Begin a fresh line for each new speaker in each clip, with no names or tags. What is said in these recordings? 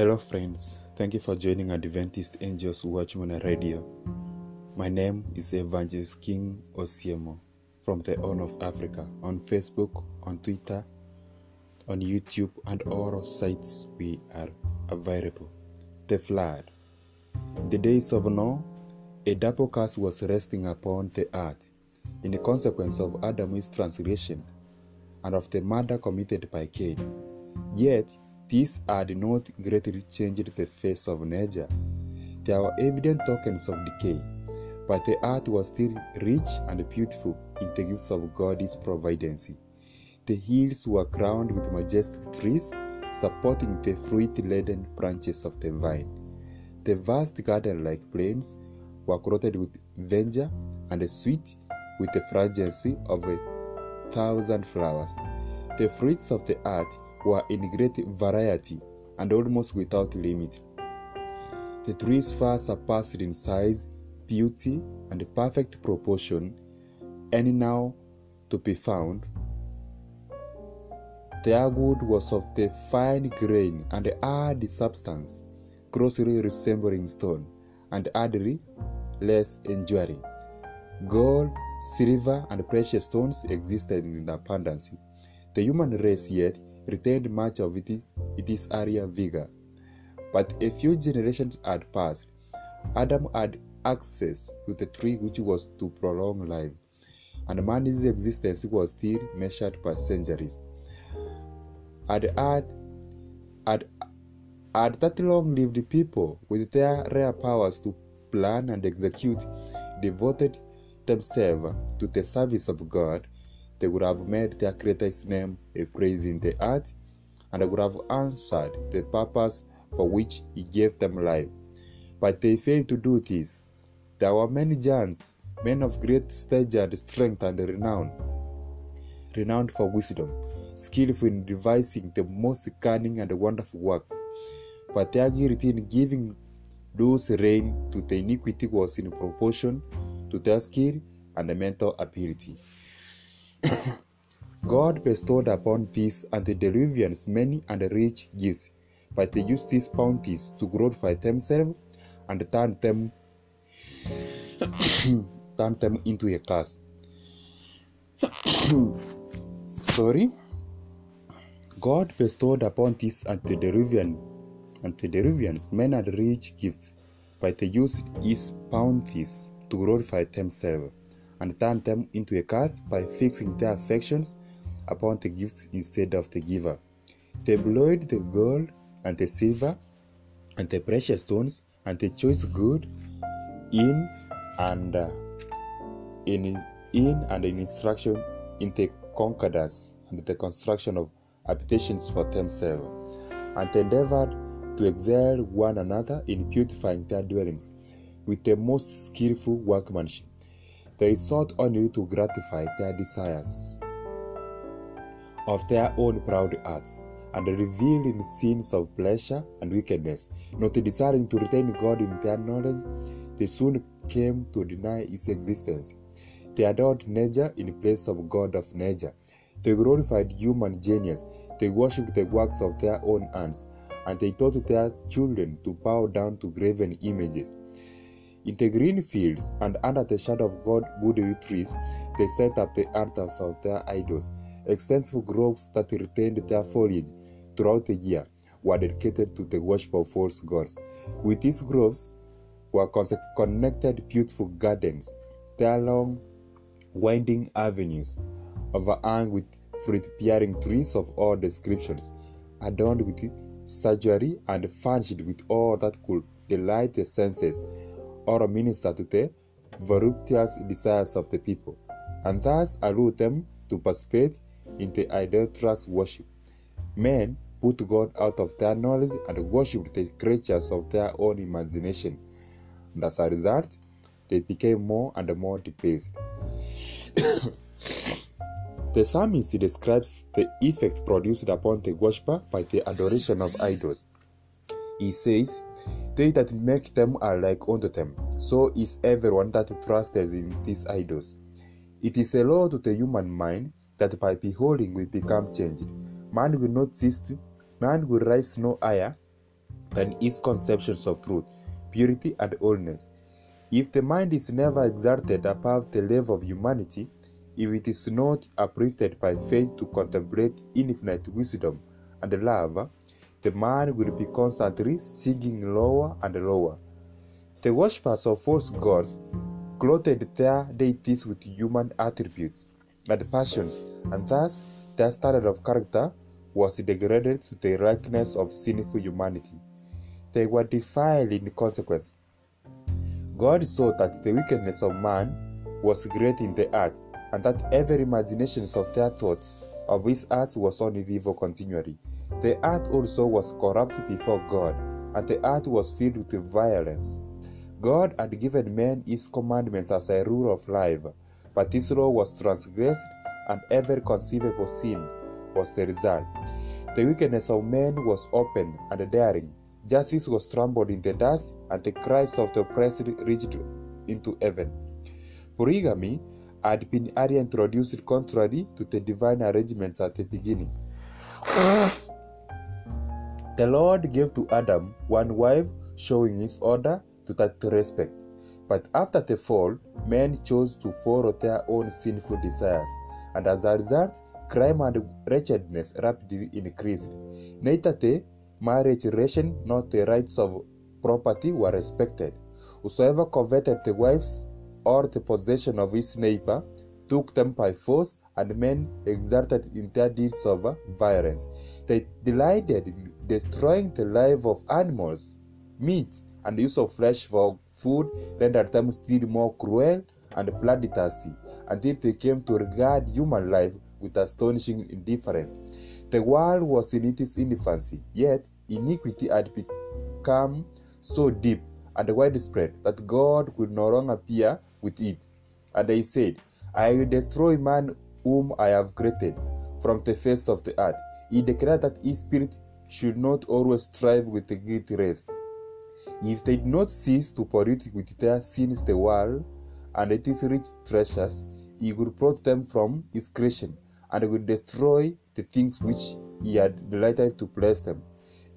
Hello, friends. Thank you for joining Adventist Angels Watchman Radio. My name is Evangelist King Osiemo from the Horn of Africa on Facebook, on Twitter, on YouTube, and all sites we are available. The flood. The days of Noah, a double curse was resting upon the earth in consequence of Adam's transgression and of the murder committed by Cain. Yet, these had not greatly changed the face of nature. There were evident tokens of decay, but the earth was still rich and beautiful in the gifts of God's providence. The hills were crowned with majestic trees supporting the fruit laden branches of the vine. The vast garden like plains were clothed with verdure and sweet with the fragrance of a thousand flowers. The fruits of the earth were in great variety and almost without limit. The trees far surpassed in size, beauty, and perfect proportion, any now to be found. Their wood was of the fine grain and hard substance, closely resembling stone, and hardly less enduring. Gold, silver, and precious stones existed in abundance. The human race yet retained much of it, its earlier vigor. But a few generations had passed. Adam had access to the tree which was to prolong life, and man's existence was still measured by centuries. Had, had, had, had that long lived people, with their rare powers to plan and execute, devoted themselves to the service of God, they would have made their Creator's name a praise in the earth, and they would have answered the purpose for which He gave them life. But they failed to do this. There were many giants, men of great stature and strength and renown, renowned for wisdom, skillful in devising the most cunning and wonderful works. But their guilt in giving those reign to the iniquity was in proportion to their skill and mental ability. God bestowed upon these antediluvians many and rich gifts, but they used these bounties to glorify themselves and turn them turn them into a curse. Sorry. God bestowed upon these antediluvian antediluvians many and rich gifts, but they used his bounties to glorify themselves and turn them into a curse by fixing their affections upon the gifts instead of the giver. They employed the gold and the silver and the precious stones and the choice good in and uh, in in and in instruction in the concordance and the construction of habitations for themselves, and endeavored to excel one another in beautifying their dwellings with the most skillful workmanship. They sought only to gratify their desires of their own proud hearts, and revealed in sins of pleasure and wickedness, not desiring to retain God in their knowledge, they soon came to deny his existence. They adored nature in place of God of nature. They glorified human genius. They worshipped the works of their own hands, and they taught their children to bow down to graven images. In the green fields and under the shadow of God goodly trees, they set up the altars of their idols. Extensive groves that retained their foliage throughout the year were dedicated to the worship of false gods. With these groves were connected beautiful gardens, their long, winding avenues, overhung with fruit-bearing trees of all descriptions, adorned with statuary and furnished with all that could delight the senses or minister to the voluptuous desires of the people, and thus allure them to participate in the idolatrous worship. Men put God out of their knowledge and worshipped the creatures of their own imagination, and as a result, they became more and more debased. the psalmist describes the effect produced upon the worshipper by the adoration of idols. He says, They that make them are like unto them, so is everyone that trusted in these idols. It is a law to the human mind that by beholding we become changed. Man will not cease to, man will rise no higher than his conceptions of truth, purity, and holiness. If the mind is never exalted above the level of humanity, if it is not uplifted by faith to contemplate infinite wisdom and love, the man will be constantly sinking lower and lower. The worshippers of false gods clothed their deities with human attributes and passions, and thus their standard of character was degraded to the likeness of sinful humanity. They were defiled in consequence. God saw that the wickedness of man was great in the earth, and that every imagination of their thoughts of his acts was only evil continually. The earth also was corrupt before God, and the earth was filled with violence. God had given men his commandments as a rule of life, but this law was transgressed, and every conceivable sin was the result. The wickedness of men was open and daring. Justice was trampled in the dust, and the cries of the oppressed reached into heaven. Polygamy had been early introduced contrary to the divine arrangements at the beginning. The Lord gave to Adam one wife, showing his order to that respect. But after the fall, men chose to follow their own sinful desires, and as a result, crime and wretchedness rapidly increased. Neither the marriage relation nor the rights of property were respected. Whosoever coveted the wives or the possession of his neighbor took them by force, and men exerted in their deeds of violence. They delighted in destroying the life of animals. Meat and the use of flesh for food rendered them still more cruel and bloodthirsty until they came to regard human life with astonishing indifference. The world was in its infancy, yet iniquity had become so deep and widespread that God could no longer bear with it. And he said, I will destroy man whom I have created from the face of the earth. He declared that his spirit should not always strive with the guilty race. If they did not cease to pollute with their sins the world and its rich treasures, he would protect them from his creation and would destroy the things which he had delighted to bless them.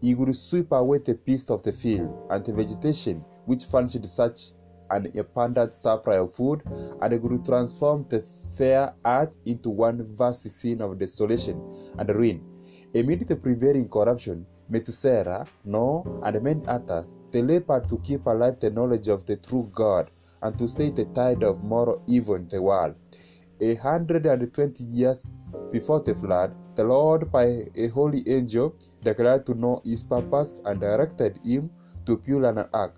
He would sweep away the beasts of the field and the vegetation which furnished such an abundant supply of food, and would transform the fair earth into one vast scene of desolation and ruin. Amid the prevailing corruption, Methuselah, Noah, and many others, they labored to keep alive the knowledge of the true God and to stay the tide of moral evil in the world. A hundred and twenty years before the flood, the Lord, by a holy angel, declared to Noah his purpose and directed him to build an ark.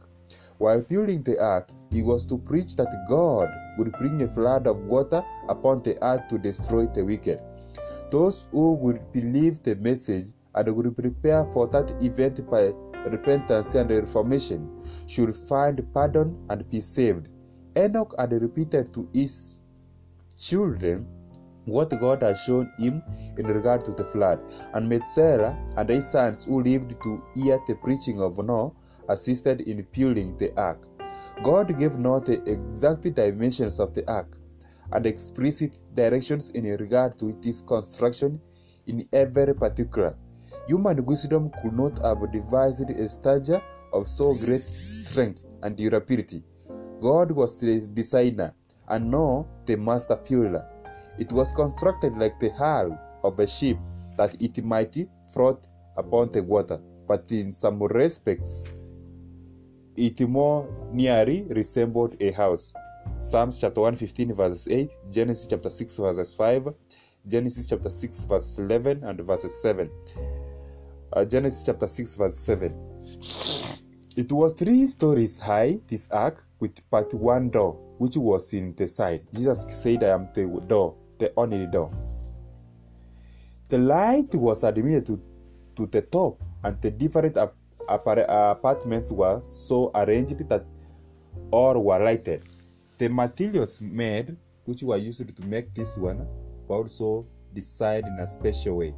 While building the ark, he was to preach that God would bring a flood of water upon the earth to destroy the wicked. Those who would believe the message and would prepare for that event by repentance and reformation should find pardon and be saved. Enoch had repeated to his children what God had shown him in regard to the flood, and Methuselah and his sons who lived to hear the preaching of Noah assisted in building the ark. God gave Noah the exact dimensions of the ark and explicit directions in regard to its construction in every particular. Human wisdom could not have devised a stature of so great strength and durability. God was the designer, and Noah the master builder. It was constructed like the hull of a ship that it might float upon the water, but in some respects it more nearly resembled a house. Psalms chapter 115 verses 8, Genesis chapter 6 verses 5, Genesis chapter 6 verses 11 and verses 7. Uh, Genesis chapter 6 verse 7. It was three stories high, this ark, with part one door, which was in the side. Jesus said, I am the door, the only door. The light was admitted to, to the top, and the different ap- apartments were so arranged that all were lighted. The materials made, which were used to make this one, were also designed in a special way.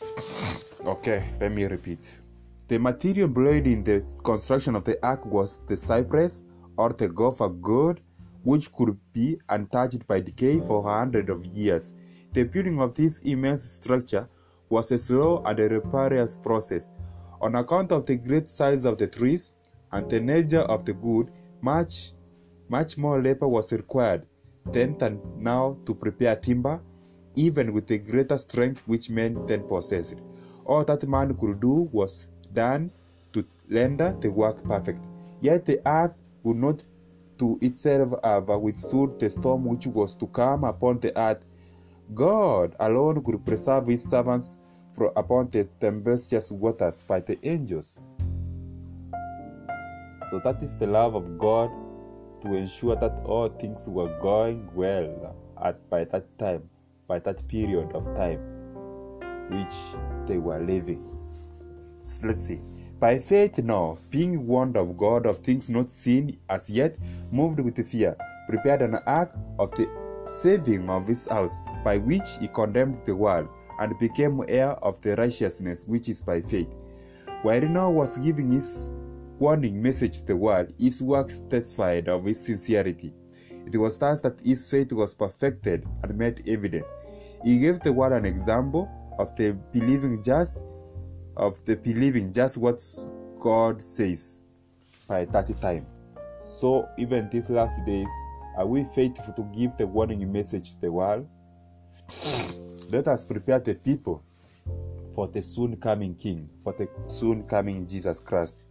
Okay, let me repeat. The material employed in the construction of the ark was the cypress or the gopher gourd, which could be untouched by decay for hundreds of years. The building of this immense structure was a slow and a laborious process. On account of the great size of the trees and the nature of the wood, much, much more labor was required then than now to prepare timber, even with the greater strength which men then possessed. All that man could do was done to render the work perfect. Yet the earth would not to itself have withstood the storm which was to come upon the earth. God alone could preserve his servants from upon the tempestuous waters by the angels. So that is the love of God to ensure that all things were going well at by that time, by that period of time which they were living. So let's see. By faith now, being warned of God of things not seen as yet, moved with fear, prepared an ark of the saving of his house, by which he condemned the world, and became heir of the righteousness which is by faith. While Noah was giving his warning message to the world, his works testified of his sincerity. It was thus that his faith was perfected and made evident. He gave the world an example of the believing just of the believing just what God says by that time. So even these last days, are we faithful to give the warning message to the world? Let us prepare the people for the soon coming King, for the soon coming Jesus Christ.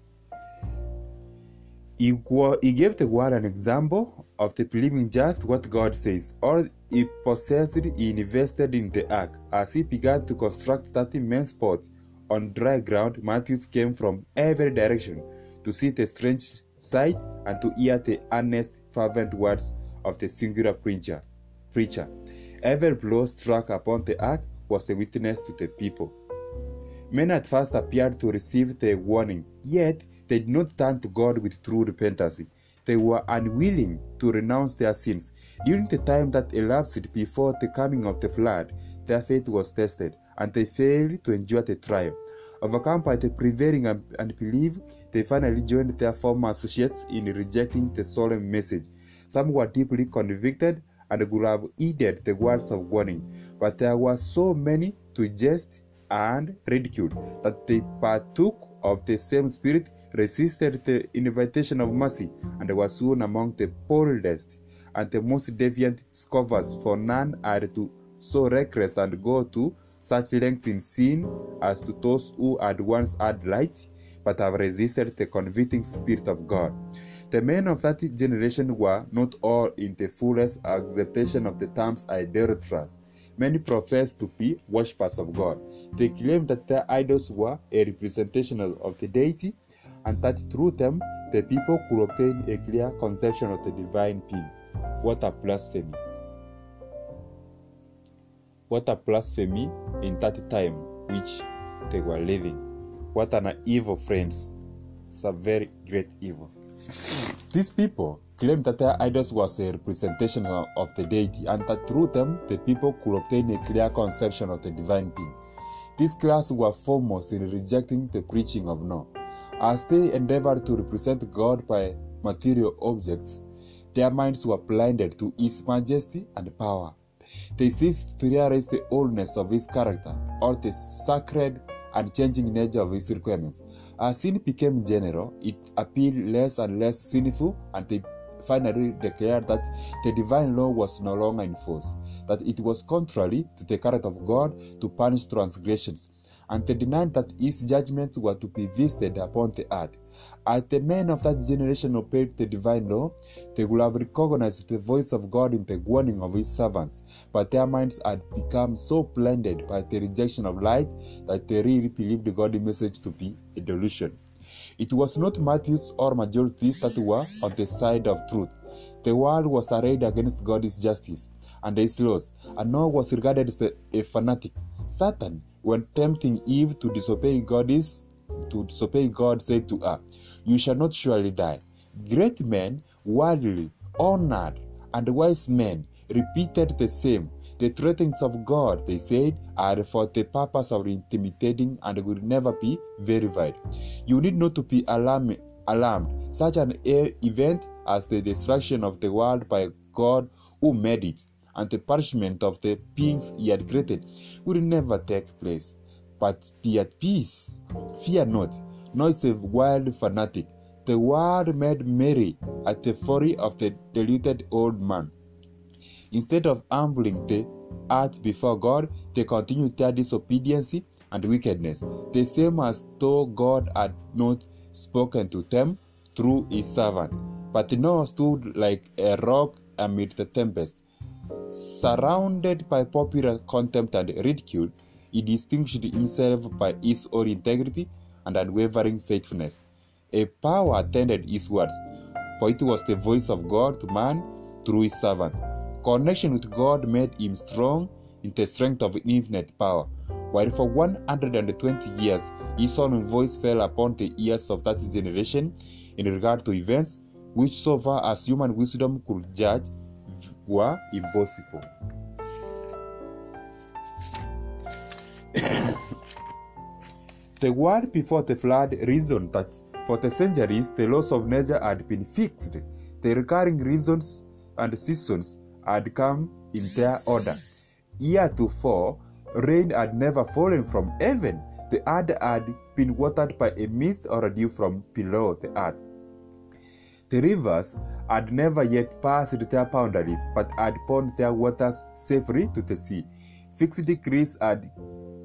He, he gave the world an example of the believing just what God says. All he possessed, he invested in the ark. As he began to construct that immense port on dry ground, Matthews came from every direction to see the strange sight and to hear the earnest, fervent words of the singular preacher. preacher. Every blow struck upon the ark was a witness to the people. Men at first appeared to receive the warning, yet they did not turn to God with true repentance. They were unwilling to renounce their sins. During the time that elapsed before the coming of the flood, their faith was tested, and they failed to endure the trial. Overcome by the prevailing unbelief, they finally joined their former associates in rejecting the solemn message. Some were deeply convicted and would have heeded the words of warning, but there were so many to jest and ridicule that they partook of the same spirit, resisted the invitation of mercy, and were soon among the boldest and the most deviant scoffers, for none are to so reckless and go to such length in sin as to those who had once had light, but have resisted the convicting Spirit of God. The men of that generation were not all in the fullest acceptation of the terms idolatrous. Many professed to be worshippers of God. They claimed that their idols were a representation of the deity and that through them the people could obtain a clear conception of the divine being. What a blasphemy! What a blasphemy in that time which they were living. What an evil, friends. It's a very great evil. These people claimed that their idols was a representation of the deity and that through them the people could obtain a clear conception of the divine being. This class were foremost in rejecting the preaching of Noah. As they endeavored to represent God by material objects, their minds were blinded to His majesty and power. They ceased to realize the oldness of His character or the sacred and changing nature of His requirements. As sin became general, it appeared less and less sinful, and they finally declared that the divine law was no longer in force, that it was contrary to the character of God to punish transgressions, and they denied that His judgments were to be visited upon the earth. As the men of that generation obeyed the divine law, they would have recognized the voice of God in the warning of His servants, but their minds had become so blinded by the rejection of light that they really believed God's message to be a delusion. It was not Matthews or majorities that were on the side of truth. The world was arrayed against God's justice and His laws, and Noah was regarded as a, a fanatic. Satan, when tempting Eve to disobey God, is to disobey God, said to her, "You shall not surely die." Great men, worldly, honored, and wise men repeated the same. The threatenings of God, they said, are for the purpose of intimidating and will never be verified. You need not to be alarm- alarmed. Such an event as the destruction of the world by God who made it and the punishment of the beings he had created will never take place. But be at peace, fear not, Noah is a wild fanatic. The world made merry at the folly of the deluded old man. Instead of humbling the earth before God, they continued their disobedience and wickedness, the same as though God had not spoken to them through his servant. But Noah stood like a rock amid the tempest. Surrounded by popular contempt and ridicule, he distinguished himself by his own integrity and unwavering faithfulness. A power attended his words, for it was the voice of God to man through his servant. Connection with God made him strong in the strength of infinite power. While for 120 years his own voice fell upon the ears of that generation in regard to events which, so far as human wisdom could judge, were impossible. The world before the flood reasoned that for the centuries the laws of nature had been fixed, the recurring reasons and seasons had come in their order. Heretofore, rain had never fallen from heaven, the earth had been watered by a mist or a dew from below the earth. The rivers had never yet passed their boundaries, but had poured their waters safely to the sea. Fixed decrees had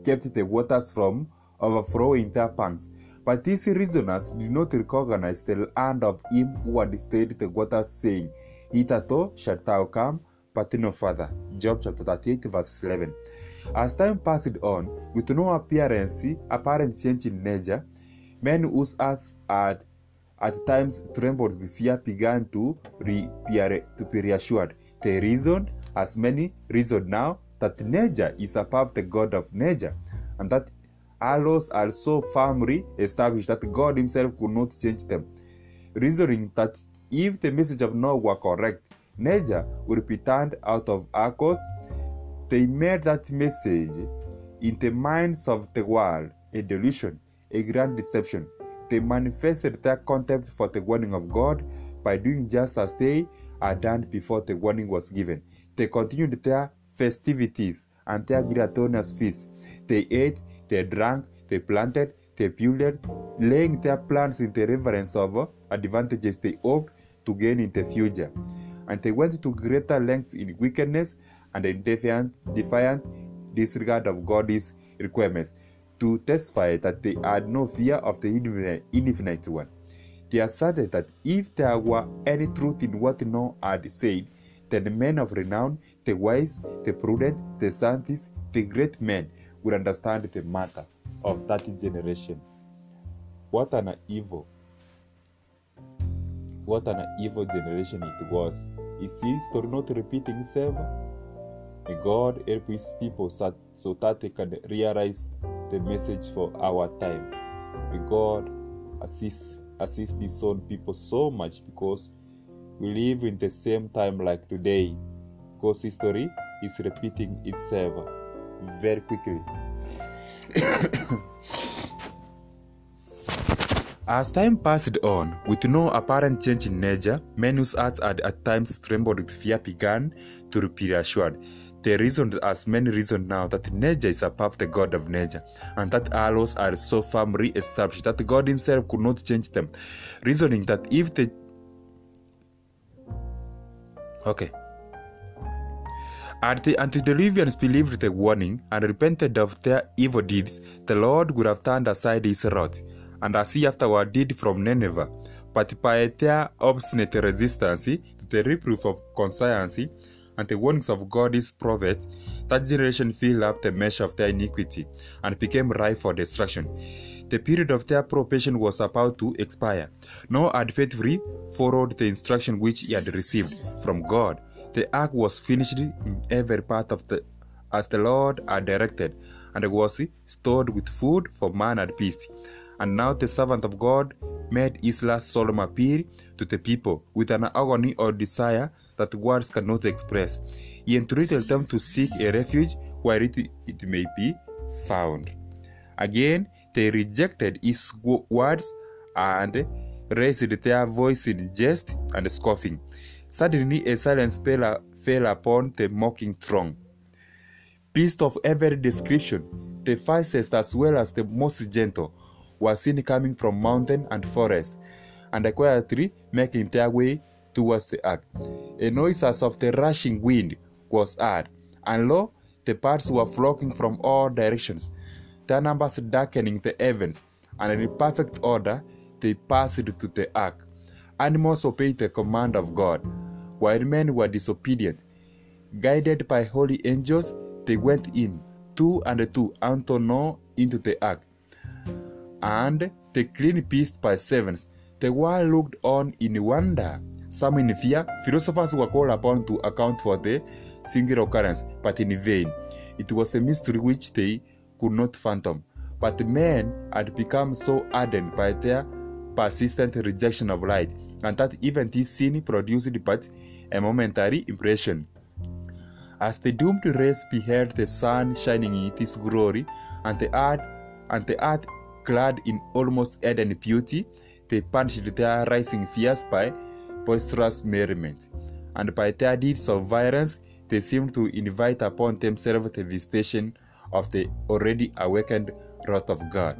kept the waters from overflowing their banks. But these reasoners did not recognize the hand of him who had stayed the waters, saying, Hitherto shalt thou come, but no further. Job chapter 38, verse 11. As time passed on, with no appearance, apparent change in nature, men whose hearts had at times trembled with fear began to, to be reassured. They reasoned, as many reason now, that nature is above the God of nature, and that laws are so firmly established that God Himself could not change them. Reasoning that if the message of Noah were correct, nature would be turned out of our course, they made that message in the minds of the world a delusion, a grand deception. They manifested their contempt for the warning of God by doing just as they had done before the warning was given. They continued their festivities and their gluttonous feasts. They ate, they drank, they planted, they builded, laying their plans in the reverence of advantages they hoped to gain in the future. And they went to greater lengths in wickedness and in defiant, defiant disregard of God's requirements to testify that they had no fear of the infinite one. They asserted that if there were any truth in what Noah had said, then the men of renown, the wise, the prudent, the scientists, the great men would understand the matter of that generation. What an evil, what an evil generation it was. Is history not repeating itself? May God help his people so that they can realize the message for our time. May God assist assist these own people so much because we live in the same time like today. Because history is repeating itself very quickly. As time passed on, with no apparent change in nature, men whose hearts had at times trembled with fear began to be reassured. They reasoned as men reason now that nature is above the God of nature, and that our laws are so firmly established that God Himself could not change them. Reasoning that if the okay. And the antediluvians believed the warning and repented of their evil deeds, the Lord would have turned aside his wrath, and as he afterward did from Nineveh. But by their obstinate resistance to the reproof of conscience and the warnings of God's prophets, that generation filled up the measure of their iniquity and became ripe for destruction. The period of their probation was about to expire. Noah had faithfully followed the instruction which he had received from God. The ark was finished in every part of the as the Lord had directed, and was stored with food for man and beast. And now the servant of God made his last solemn appeal to the people with an agony or desire that words cannot express. He entreated them to seek a refuge where it, it may be found. Again, they rejected his words and raised their voice in jest and scoffing. Suddenly, a silence fell upon the mocking throng. Beasts of every description, the fiercest as well as the most gentle, were seen coming from mountain and forest, and quietly making their way towards the ark. A noise as of the rushing wind was heard, and lo, the birds were flocking from all directions, their numbers darkening the heavens, and in perfect order they passed to the ark. Animals obeyed the command of God, while men were disobedient. Guided by holy angels, they went in, two and two, unto into the ark. And the clean beast by sevens, the world looked on in wonder. Some in fear, philosophers were called upon to account for the singular occurrence, but in vain. It was a mystery which they could not fathom. But men had become so ardent by their persistent rejection of light, and that even this sin produced but a momentary impression. As the doomed race beheld the sun shining in its glory, and the earth and the earth clad in almost Eden beauty, they punished their rising fears by boisterous merriment, and by their deeds of violence they seemed to invite upon themselves the visitation of the already awakened wrath of God.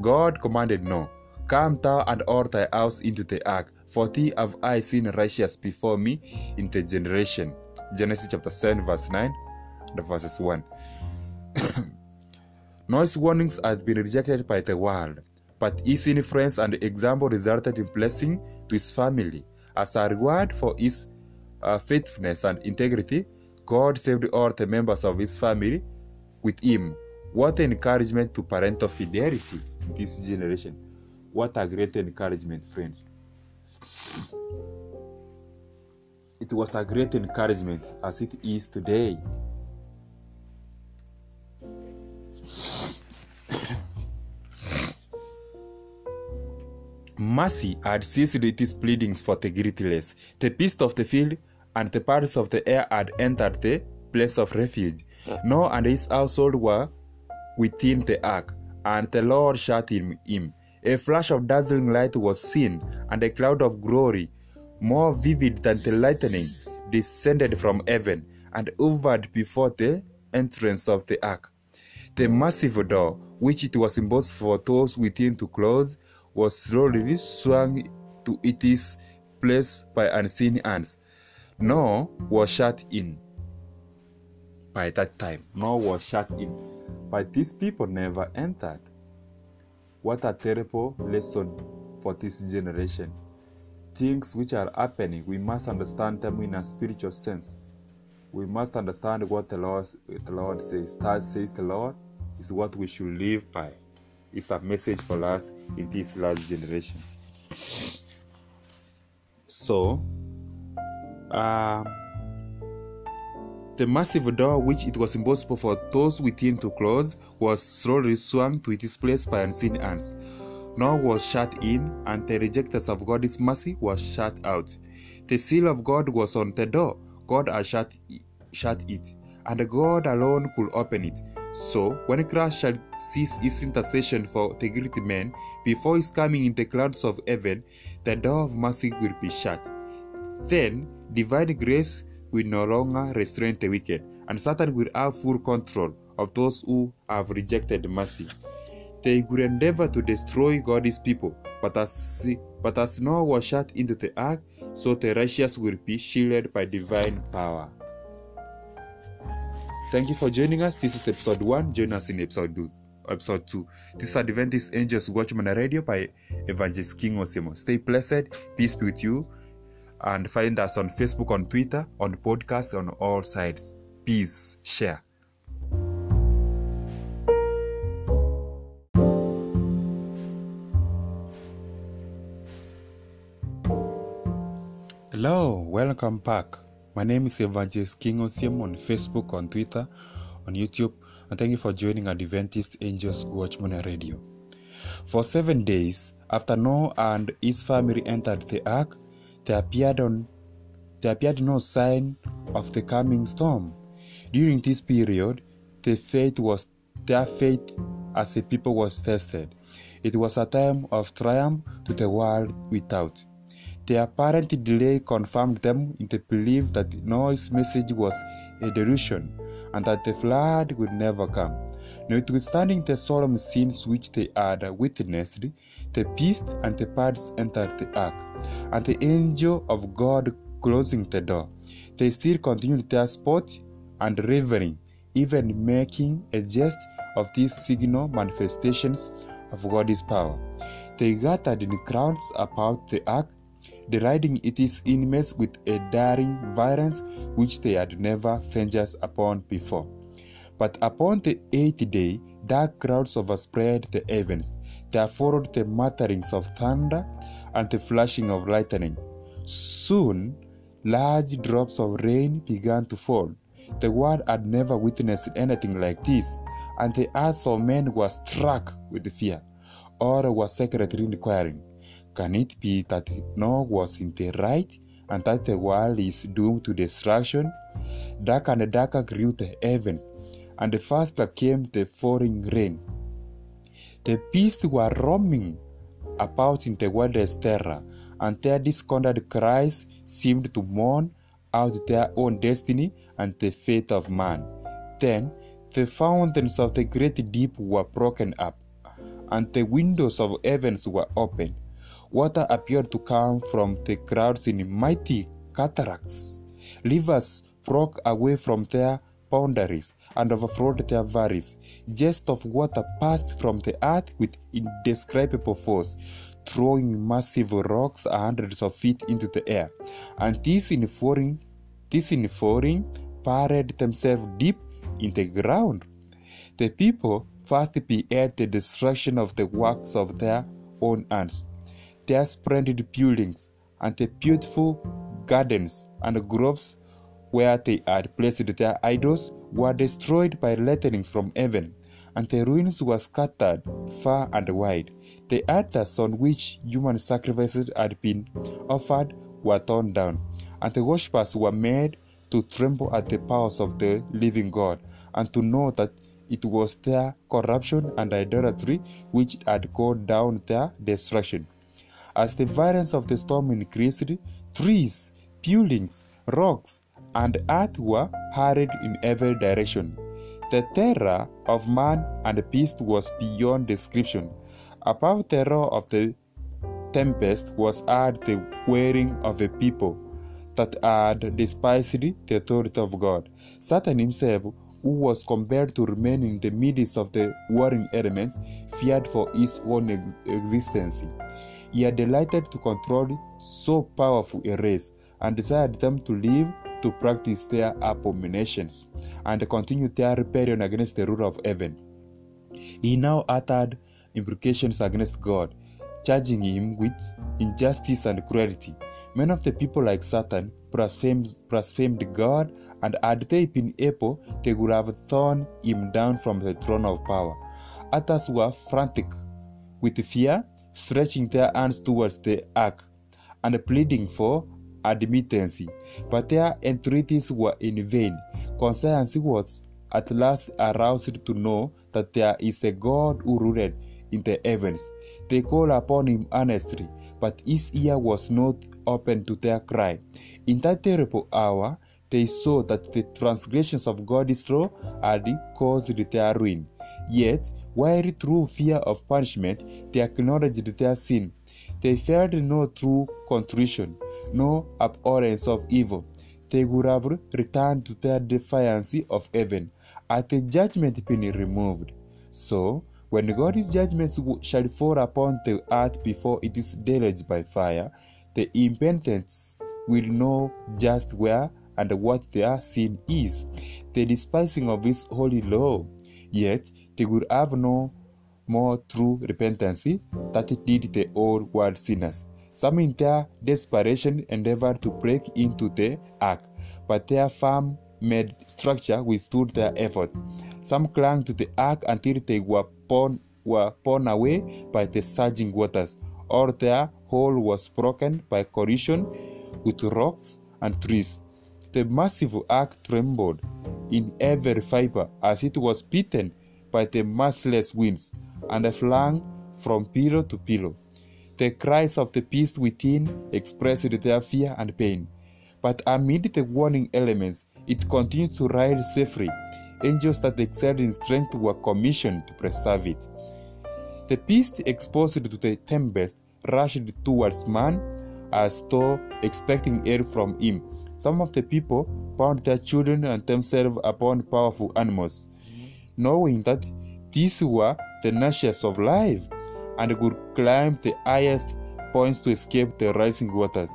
God commanded Noah, Come thou and all thy house into the ark, for thee have I seen righteous before me in the generation. Genesis chapter 7, verse 9 and verses 1. Noah's warnings had been rejected by the world, but his influence and example resulted in blessing to his family. As a reward for his uh, faithfulness and integrity, God saved all the members of his family with him. What an encouragement to parental fidelity in this generation. What a great encouragement, friends. It was a great encouragement as it is today. Mercy had ceased its pleadings for the guiltless. The beasts of the field and the birds of the air had entered the place of refuge. Noah and his household were within the ark, and the Lord shut him in. A flash of dazzling light was seen, and a cloud of glory, more vivid than the lightning, descended from heaven and hovered before the entrance of the ark. The massive door, which it was impossible for those within to close, was slowly swung to its place by unseen hands. Noah was shut in. By that time, Noah was shut in, but these people never entered. What a terrible lesson for this generation. Things which are happening, we must understand them in a spiritual sense. We must understand what the Lord, the Lord says. That says the Lord is what we should live by. It's a message for us in this last generation. So, um, the massive door, which it was impossible for those within to close, was slowly swung to its place by unseen hands. Noah was shut in, and the rejecters of God's mercy were shut out. The seal of God was on the door. God had shut, shut it, and God alone could open it. So, when Christ shall cease his intercession for the guilty man before his coming in the clouds of heaven, the door of mercy will be shut. Then, divine grace will no longer restrain the wicked, and Satan will have full control of those who have rejected mercy. They will endeavor to destroy God's people, but as, but as Noah was shut into the ark, so the righteous will be shielded by divine power. Thank you for joining us. This is episode 1. Join us in episode 2. Episode 2. This is Adventist Angels Watchman Radio by Evangelist King Osimo. Stay blessed. Peace be with you. And find us on Facebook, on Twitter, on podcast, on all sides. Peace. Share. Hello, welcome back. My name is Evangelist King Osiem on Facebook, on Twitter, on YouTube, and thank you for joining Adventist Angels Watchman Radio. For seven days after Noah and his family entered the ark, there appeared on there appeared no sign of the coming storm. During this period, the faith was their faith as a people was tested. It was a time of triumph to the world without. The apparent delay confirmed them in the belief that Noah's message was a delusion and that the flood would never come. Notwithstanding the solemn scenes which they had witnessed, the beast and the birds entered the ark, and the angel of God closing the door. They still continued their sport and reveling, even making a jest of these signal manifestations of God's power. They gathered in crowds about the ark, deriding its inmates with a daring violence which they had never ventured upon before. But upon the eighth day, dark clouds overspread the heavens. There followed the mutterings of thunder and the flashing of lightning. Soon, large drops of rain began to fall. The world had never witnessed anything like this, and the hearts of men were struck with fear. All were secretly inquiring, Can it be that Noah was in the right and that the world is doomed to destruction? Darker and darker grew the heavens, and faster came the falling rain. The beasts were roaming about in the wilderness terror, and their discordant cries seemed to mourn out their own destiny and the fate of man. Then the fountains of the great deep were broken up, and the windows of heavens were opened. Water appeared to come from the clouds in mighty cataracts. Rivers broke away from their boundaries and overflowed their valleys. Jets of water passed from the earth with indescribable force, throwing massive rocks hundreds of feet into the air. And these in falling, these in falling, buried themselves deep in the ground. The people first beheld the destruction of the works of their own hands, their splendid buildings, and the beautiful gardens and groves where they had placed their idols were destroyed by lightnings from heaven, and the ruins were scattered far and wide. The altars on which human sacrifices had been offered were torn down, and the worshippers were made to tremble at the powers of the living God, and to know that it was their corruption and idolatry which had caused down their destruction. As the violence of the storm increased, trees, buildings, rocks, and earth were hurried in every direction. The terror of man and beast was beyond description. Above the roar of the tempest was heard the wailing of a people that had despised the authority of God. Satan himself, who was compelled to remain in the midst of the warring elements, feared for his own ex- existence. He had delighted to control so powerful a race and desired them to live to practice their abominations and continue their rebellion against the ruler of heaven. He now uttered imprecations against God, charging him with injustice and cruelty. Many of the people, like Satan, blasphemed, blasphemed God, and had they been able, they would have thrown him down from the throne of power. Others were frantic with fear, stretching their hands towards the ark and pleading for admittance, but their entreaties were in vain. Conscience was at last aroused to know that there is a God who ruled in the heavens. They called upon him earnestly, but his ear was not open to their cry. In that terrible hour, they saw that the transgressions of God's law had caused their ruin. Yet, while through fear of punishment they acknowledged their sin, they felt no true contrition, no abhorrence of evil. They would have returned to their defiance of heaven had the judgment been removed. So, when God's judgments shall fall upon the earth before it is deluged by fire, the impenitent will know just where and what their sin is, the despising of His holy law. Yet they would have no more true repentance that did the old world sinners. Some in their desperation endeavored to break into the ark, but their firm made structure withstood their efforts. Some clung to the ark until they were borne, were borne away by the surging waters, or their hull was broken by collision with rocks and trees. The massive ark trembled in every fiber as it was beaten by the merciless winds and flung from pillow to pillow. The cries of the beast within expressed their fear and pain. But amid the warning elements, it continued to ride safely. Angels that excelled in strength were commissioned to preserve it. The beast, exposed to the tempest, rushed towards man as though expecting aid from him. Some of the people bound their children and themselves upon powerful animals, knowing that these were the tenacious of life and could climb the highest points to escape the rising waters.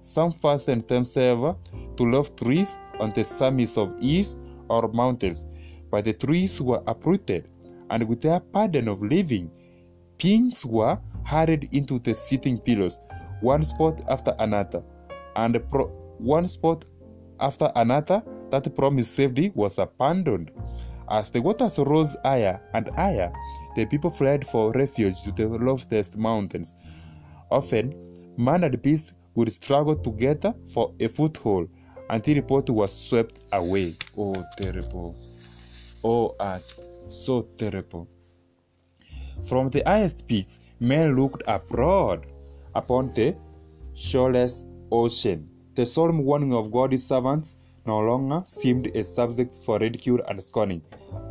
Some fastened themselves to lofty trees on the summits of hills or mountains, but the trees were uprooted, and with their burden of living, beings were hurried into the sitting pillows, one spot after another, and pro- one spot after another that promised safety was abandoned. As the waters rose higher and higher, the people fled for refuge to the loftiest mountains. Often, man and beast would struggle together for a foothold until the boat was swept away. Oh, terrible. Oh, earth, so terrible. From the highest peaks, men looked abroad upon the shoreless ocean. The solemn warning of God's servants no longer seemed a subject for ridicule and scorning.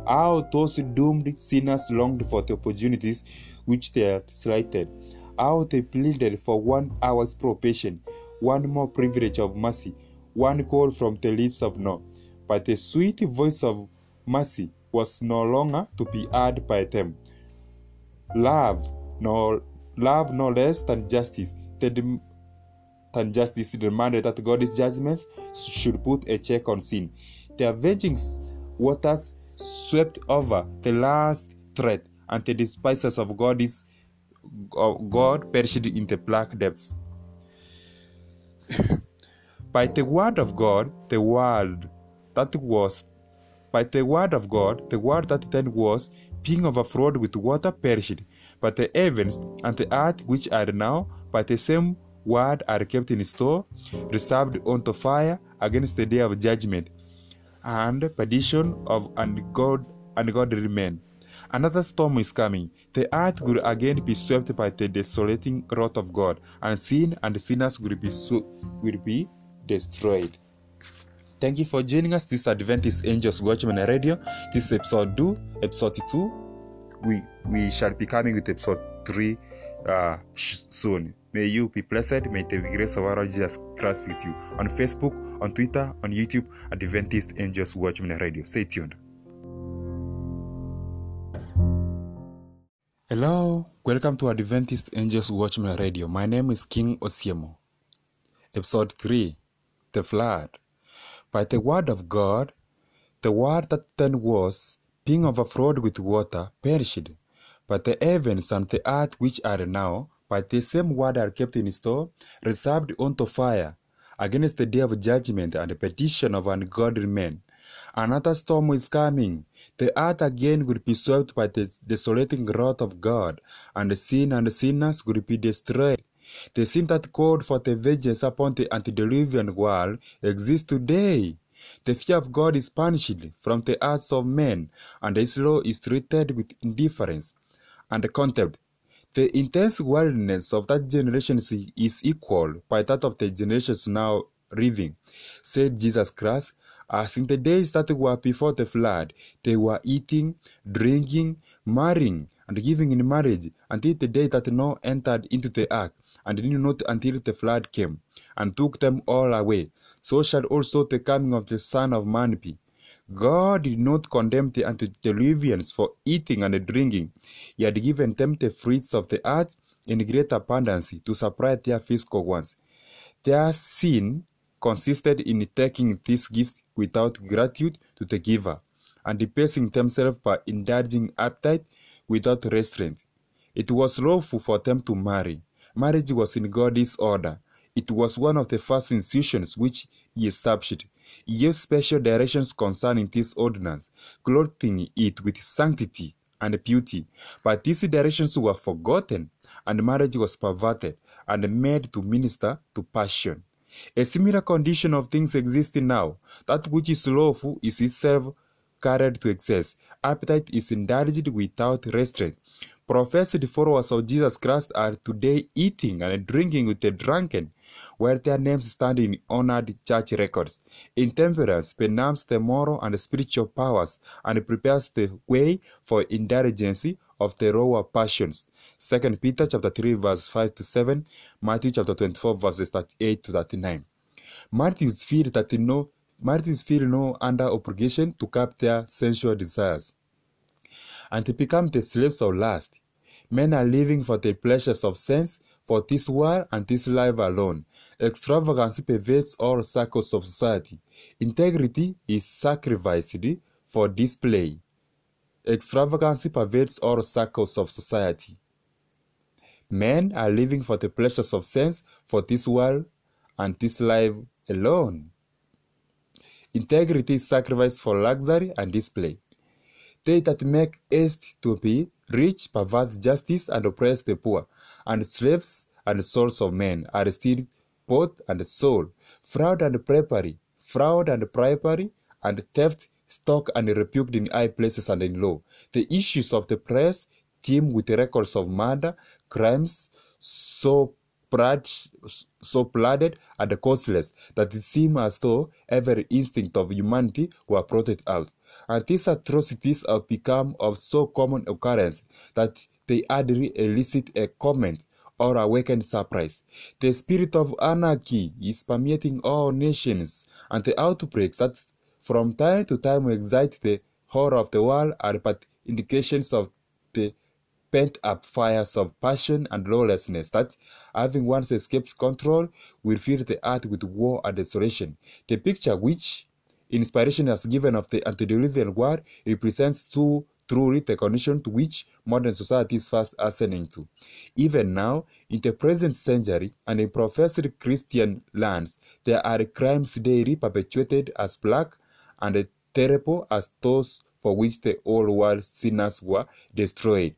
How those doomed sinners longed for the opportunities which they had slighted. How they pleaded for one hour's probation, one more privilege of mercy, one call from the lips of no. But the sweet voice of mercy was no longer to be heard by them. Love, no love no less than justice, the than justice demanded that God's judgments should put a check on sin. The avenging waters swept over the last threat, and the despisers of God is God perished in the black depths. by the word of God, the world that was by the word of God, the world that then was, being overflowed with water, perished. But the heavens and the earth, which are now by the same word, are kept in store, reserved unto fire against the day of judgment and perdition of ungod- ungodly men. Another storm is coming. The earth will again be swept by the desolating wrath of God, and sin and sinners will be so, will be destroyed. Thank you for joining us. This is Adventist Angels Watchman Radio. This is episode 2, episode 2. We we shall be coming with episode 3 uh, soon. May you be blessed. May the grace of our Lord Jesus Christ be with you. On Facebook, on Twitter, on YouTube, at Adventist Angels Watchman Radio. Stay tuned. Hello, welcome to Adventist Angels Watchman Radio. My name is King Osiemo. Episode 3 The Flood. By the word of God, the word that then was, being overflowed with water, perished. But the heavens and the earth which are now, by the same word are kept in store, reserved unto fire, against the day of judgment and the petition of ungodly men. Another storm is coming. The earth again will be swept by the desolating wrath of God, and the sin and sinners will be destroyed. The sin that called for the vengeance upon the antediluvian world exists today. The fear of God is punished from the hearts of men, and His law is treated with indifference and contempt. The intense wildness of that generation is- equal by that of the generations now living, said Jesus Christ. As in the days that were before the flood, they were eating, drinking, marrying, and giving in marriage until the day that Noah entered into the ark, and knew not until the flood came, and took them all away. So shall also the coming of the Son of Man be. God did not condemn the antediluvians for eating and drinking. He had given them the fruits of the earth in great abundance to supply their physical wants. Their sin consisted in taking these gifts without gratitude to the giver, and debasing themselves by indulging appetite without restraint. It was lawful for them to marry. Marriage was in God's order. It was one of the first institutions which he established. He special directions concerning this ordinance, clothing it with sanctity and beauty. But these directions were forgotten, and marriage was perverted and made to minister to passion. A similar condition of things existing now. That which is lawful is itself carried to excess. Appetite is indulged without restraint. Professed followers of Jesus Christ are today eating and drinking with the drunken, where their names stand in honored church records. Intemperance benumbs the moral and spiritual powers and prepares the way for indulgence of the lower passions. 2 Peter chapter 3 verse 5 to 7, Matthew chapter 24 verses 38 to 39. Martyrs feel that no Martyrs feel no under obligation to cap their sensual desires and to become the slaves of lust. Men are living for the pleasures of sense, for this world and this life alone. Extravagance pervades all circles of society. Integrity is sacrificed for display. Extravagance pervades all circles of society. Men are living for the pleasures of sense, for this world and this life alone. Integrity is sacrificed for luxury and display. They that make haste to be rich pervert justice and oppress the poor, and slaves and souls of men are still both and soul, fraud and bribery, fraud and bribery, and theft stalk and rebuked in high places and in law. The issues of the press teem with records of murder, crimes so blood, so blooded and causeless that it seems as though every instinct of humanity were blotted out. And these atrocities have become of so common occurrence that they hardly elicit a comment or awaken surprise. The spirit of anarchy is permeating all nations, and the outbreaks that from time to time excite the horror of the world are but indications of the pent up fires of passion and lawlessness that, having once escaped control, will fill the earth with war and desolation. The picture which inspiration as given of the antediluvian war represents too truly the condition to which modern society is fast ascending to. Even now, in the present century and in professed Christian lands, there are crimes daily perpetuated as black and terrible as those for which the old world sinners were destroyed.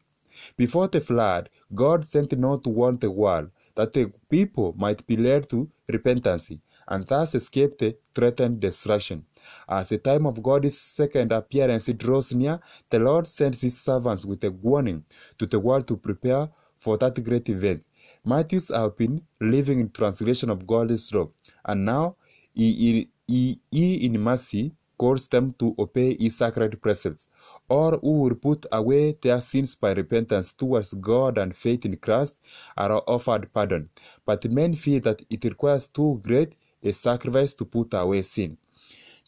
Before the flood, God sent Noah to warn the world that the people might be led to repentance and thus escape the threatened destruction. As the time of God's second appearance draws near, the Lord sends his servants with a warning to the world to prepare for that great event. Matthews have been living in translation of God's law, and now he, he, he in mercy calls them to obey his sacred precepts or who will put away their sins by repentance towards God and faith in Christ are offered pardon. But men feel that it requires too great a sacrifice to put away sin.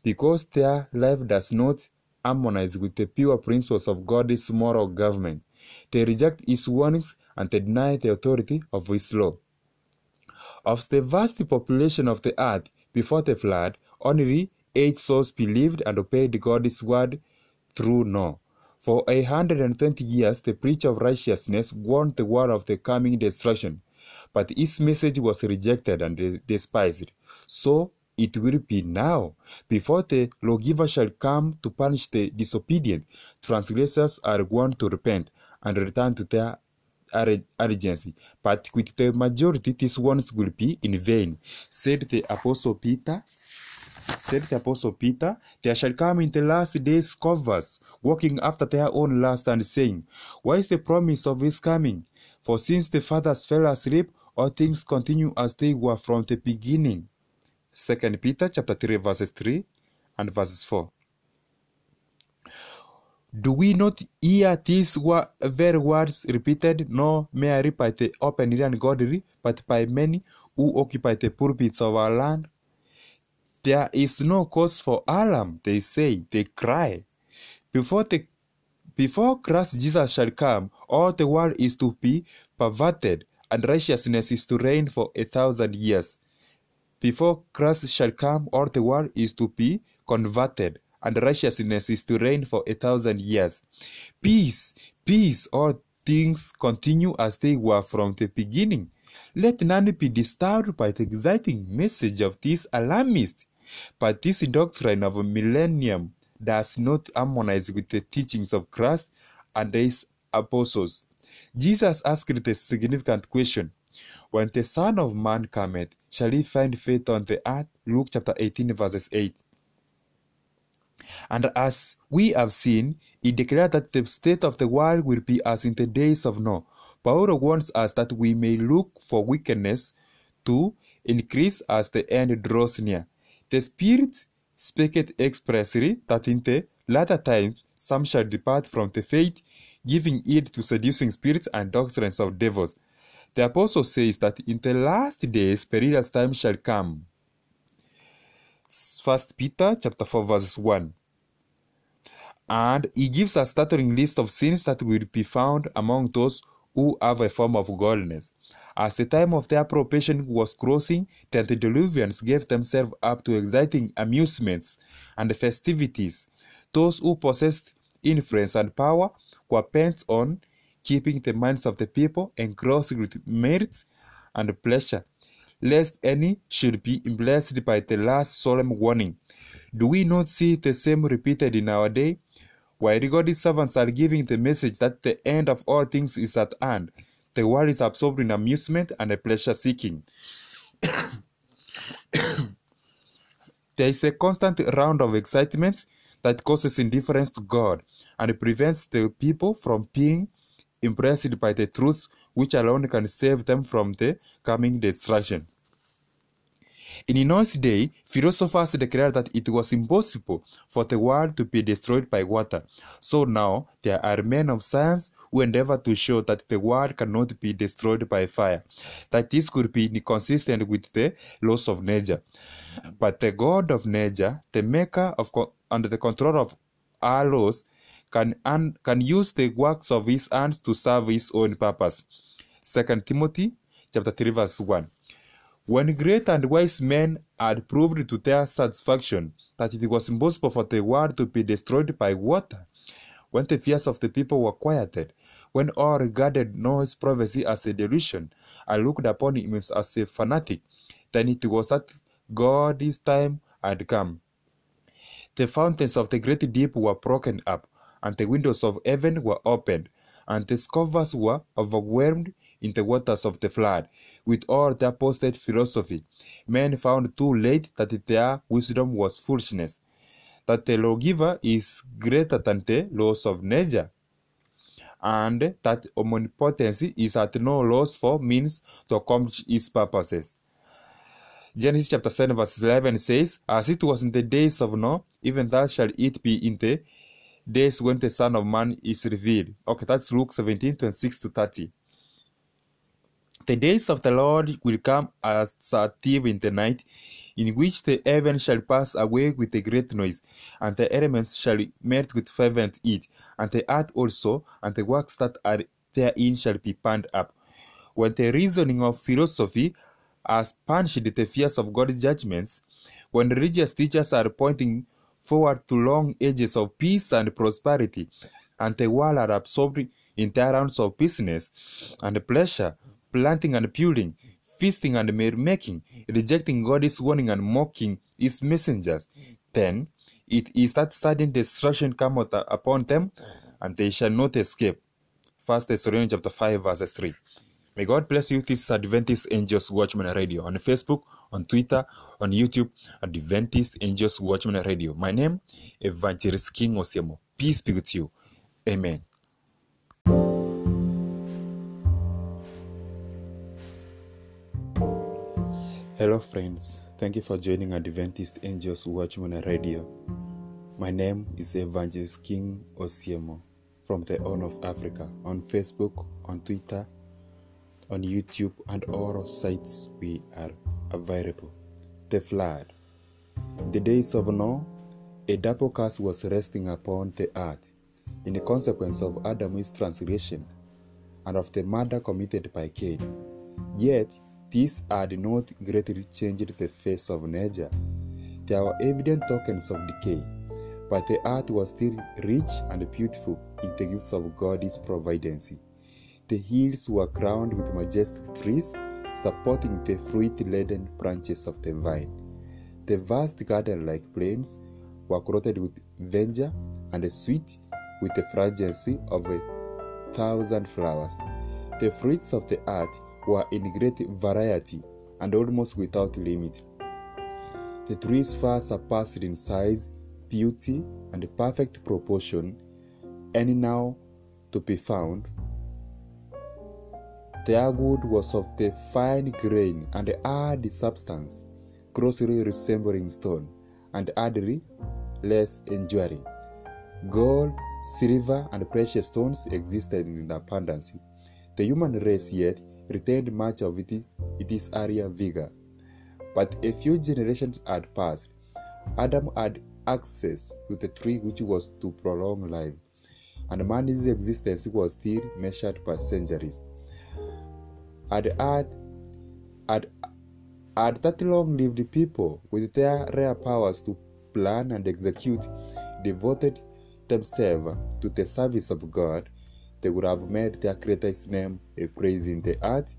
Because their life does not harmonize with the pure principles of God's moral government, they reject his warnings and deny the authority of his law. Of the vast population of the earth before the flood, only eight souls believed and obeyed God's word through Noah. For a hundred and twenty years, the preacher of righteousness warned the world of the coming destruction, but his message was rejected and despised. So it will be now. Before the lawgiver shall come to punish the disobedient, transgressors are warned to repent and return to their urgency. But with the majority, these warnings will be in vain, said the Apostle Peter said the apostle Peter, there shall come in the last days scoffers, walking after their own lust and saying, Why is the promise of his coming? For since the fathers fell asleep, all things continue as they were from the beginning. 2 Peter chapter 3 verses 3 and verses 4. Do we not hear these very words repeated not merely by the openly godly but by many who occupy the pulpits of our land? There is no cause for alarm, they say, they cry. Before the before Christ Jesus shall come, all the world is to be perverted, and righteousness is to reign for a thousand years. Before Christ shall come, all the world is to be converted, and righteousness is to reign for a thousand years. Peace, peace, all things continue as they were from the beginning. Let none be disturbed by the exciting message of these alarmists. But this doctrine of a millennium does not harmonize with the teachings of Christ and his apostles. Jesus asked the significant question When the Son of Man cometh, shall he find faith on the earth? Luke chapter 18, verses 8. And as we have seen, he declared that the state of the world will be as in the days of Noah. Paul warns us that we may look for wickedness to increase as the end draws near. The Spirit speaketh expressly that in the latter times some shall depart from the faith, giving heed to seducing spirits and doctrines of devils. The apostle says that in the last days perilous times shall come. First Peter chapter 4 verse 1. And he gives a startling list of sins that will be found among those who have a form of godliness. As the time of their probation was crossing, the antediluvians gave themselves up to exciting amusements and festivities. Those who possessed influence and power were bent on keeping the minds of the people engrossed with merits and pleasure, lest any should be blessed by the last solemn warning. Do we not see the same repeated in our day? While God's servants are giving the message that the end of all things is at hand, the world is absorbed in amusement and pleasure seeking. there is a constant round of excitement that causes indifference to God and prevents the people from being impressed by the truths which alone can save them from the coming destruction. In Noah's day, philosophers declared that it was impossible for the world to be destroyed by water. So now, there are men of science who endeavor to show that the world cannot be destroyed by fire, that this could be inconsistent with the laws of nature. But the God of nature, the maker of and the controller of our laws, can, un- can use the works of his hands to serve his own purpose. 2 Timothy chapter 3 verse 1. When great and wise men had proved to their satisfaction that it was impossible for the world to be destroyed by water, when the fears of the people were quieted, when all regarded Noah's prophecy as a delusion and looked upon him as a fanatic, then it was that God's time had come. The fountains of the great deep were broken up, and the windows of heaven were opened, and the covers were overwhelmed in the waters of the flood. With all their posted philosophy, men found too late that their wisdom was foolishness, that the lawgiver is greater than the laws of nature, and that omnipotency is at no loss for means to accomplish its purposes. Genesis chapter 7 verse 11 says, As it was in the days of Noah, even thou shall it be in the days when the Son of Man is revealed. Okay, that's Luke 17, 26 to 30. The days of the Lord will come as a thief in the night, in which the heaven shall pass away with a great noise, and the elements shall melt with fervent heat, and the earth also, and the works that are therein shall be burned up. When the reasoning of philosophy has punished the fears of God's judgments, when religious teachers are pointing forward to long ages of peace and prosperity, and the world are absorbed in rounds of business and pleasure, planting and building, feasting and merrymaking, rejecting God's warning and mocking his messengers, then it is that sudden destruction come upon them, and they shall not escape. First Thessalonians chapter 5, verse 3. May God bless you. This is Adventist Angels Watchman Radio on Facebook, on Twitter, on YouTube, Adventist Angels Watchman Radio. My name, is Evangelist King Osiemo. Peace be with you. Amen. Hello, friends. Thank you for joining Adventist Angels Watchman Radio. My name is Evangelist King Osiemo from the Horn of Africa on Facebook, on Twitter, on YouTube, and all sites we are available. The flood. The days of Noah, a double curse was resting upon the earth in consequence of Adam's transgression and of the murder committed by Cain. Yet, this had not greatly changed the face of nature. There were evident tokens of decay, but the earth was still rich and beautiful in the gifts of God's providence. The hills were crowned with majestic trees supporting the fruit laden branches of the vine. The vast garden like plains were clothed with verdure and sweet with the fragrancy of a thousand flowers. The fruits of the earth were in great variety and almost without limit. The trees far surpassed in size beauty and perfect proportion, any now to be found. Their wood was of the fine grain and hard substance, closely resembling stone, and hardly less enduring. Gold, silver, and precious stones existed in abundance. The human race yet retained much of it, its earlier vigor. But a few generations had passed. Adam had access to the tree which was to prolong life, and man's existence was still measured by centuries. Had, had, had, had that long lived people, with their rare powers to plan and execute, devoted themselves to the service of God, they would have made their Creator's name a praise in the earth,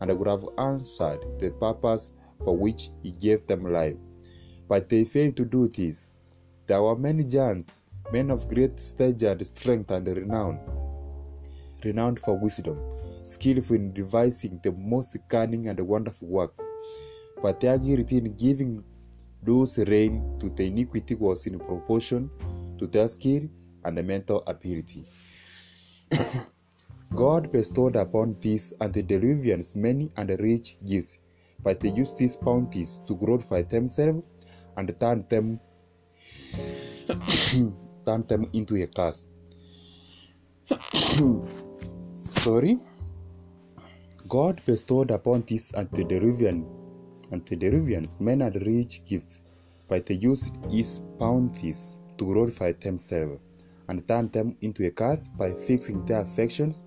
and they would have answered the purpose for which He gave them life. But they failed to do this. There were many giants, men of great stature and strength and renown, renowned for wisdom, skillful in devising the most cunning and wonderful works. But their guilt in giving those reign to the iniquity was in proportion to their skill and mental ability. God bestowed upon these antediluvians many and rich gifts, but they used these bounties to glorify themselves and turn them turn them into a curse. Sorry. God bestowed upon these antediluvian antediluvians men and rich gifts, but they used his bounties to glorify themselves and turn them into a curse by fixing their affections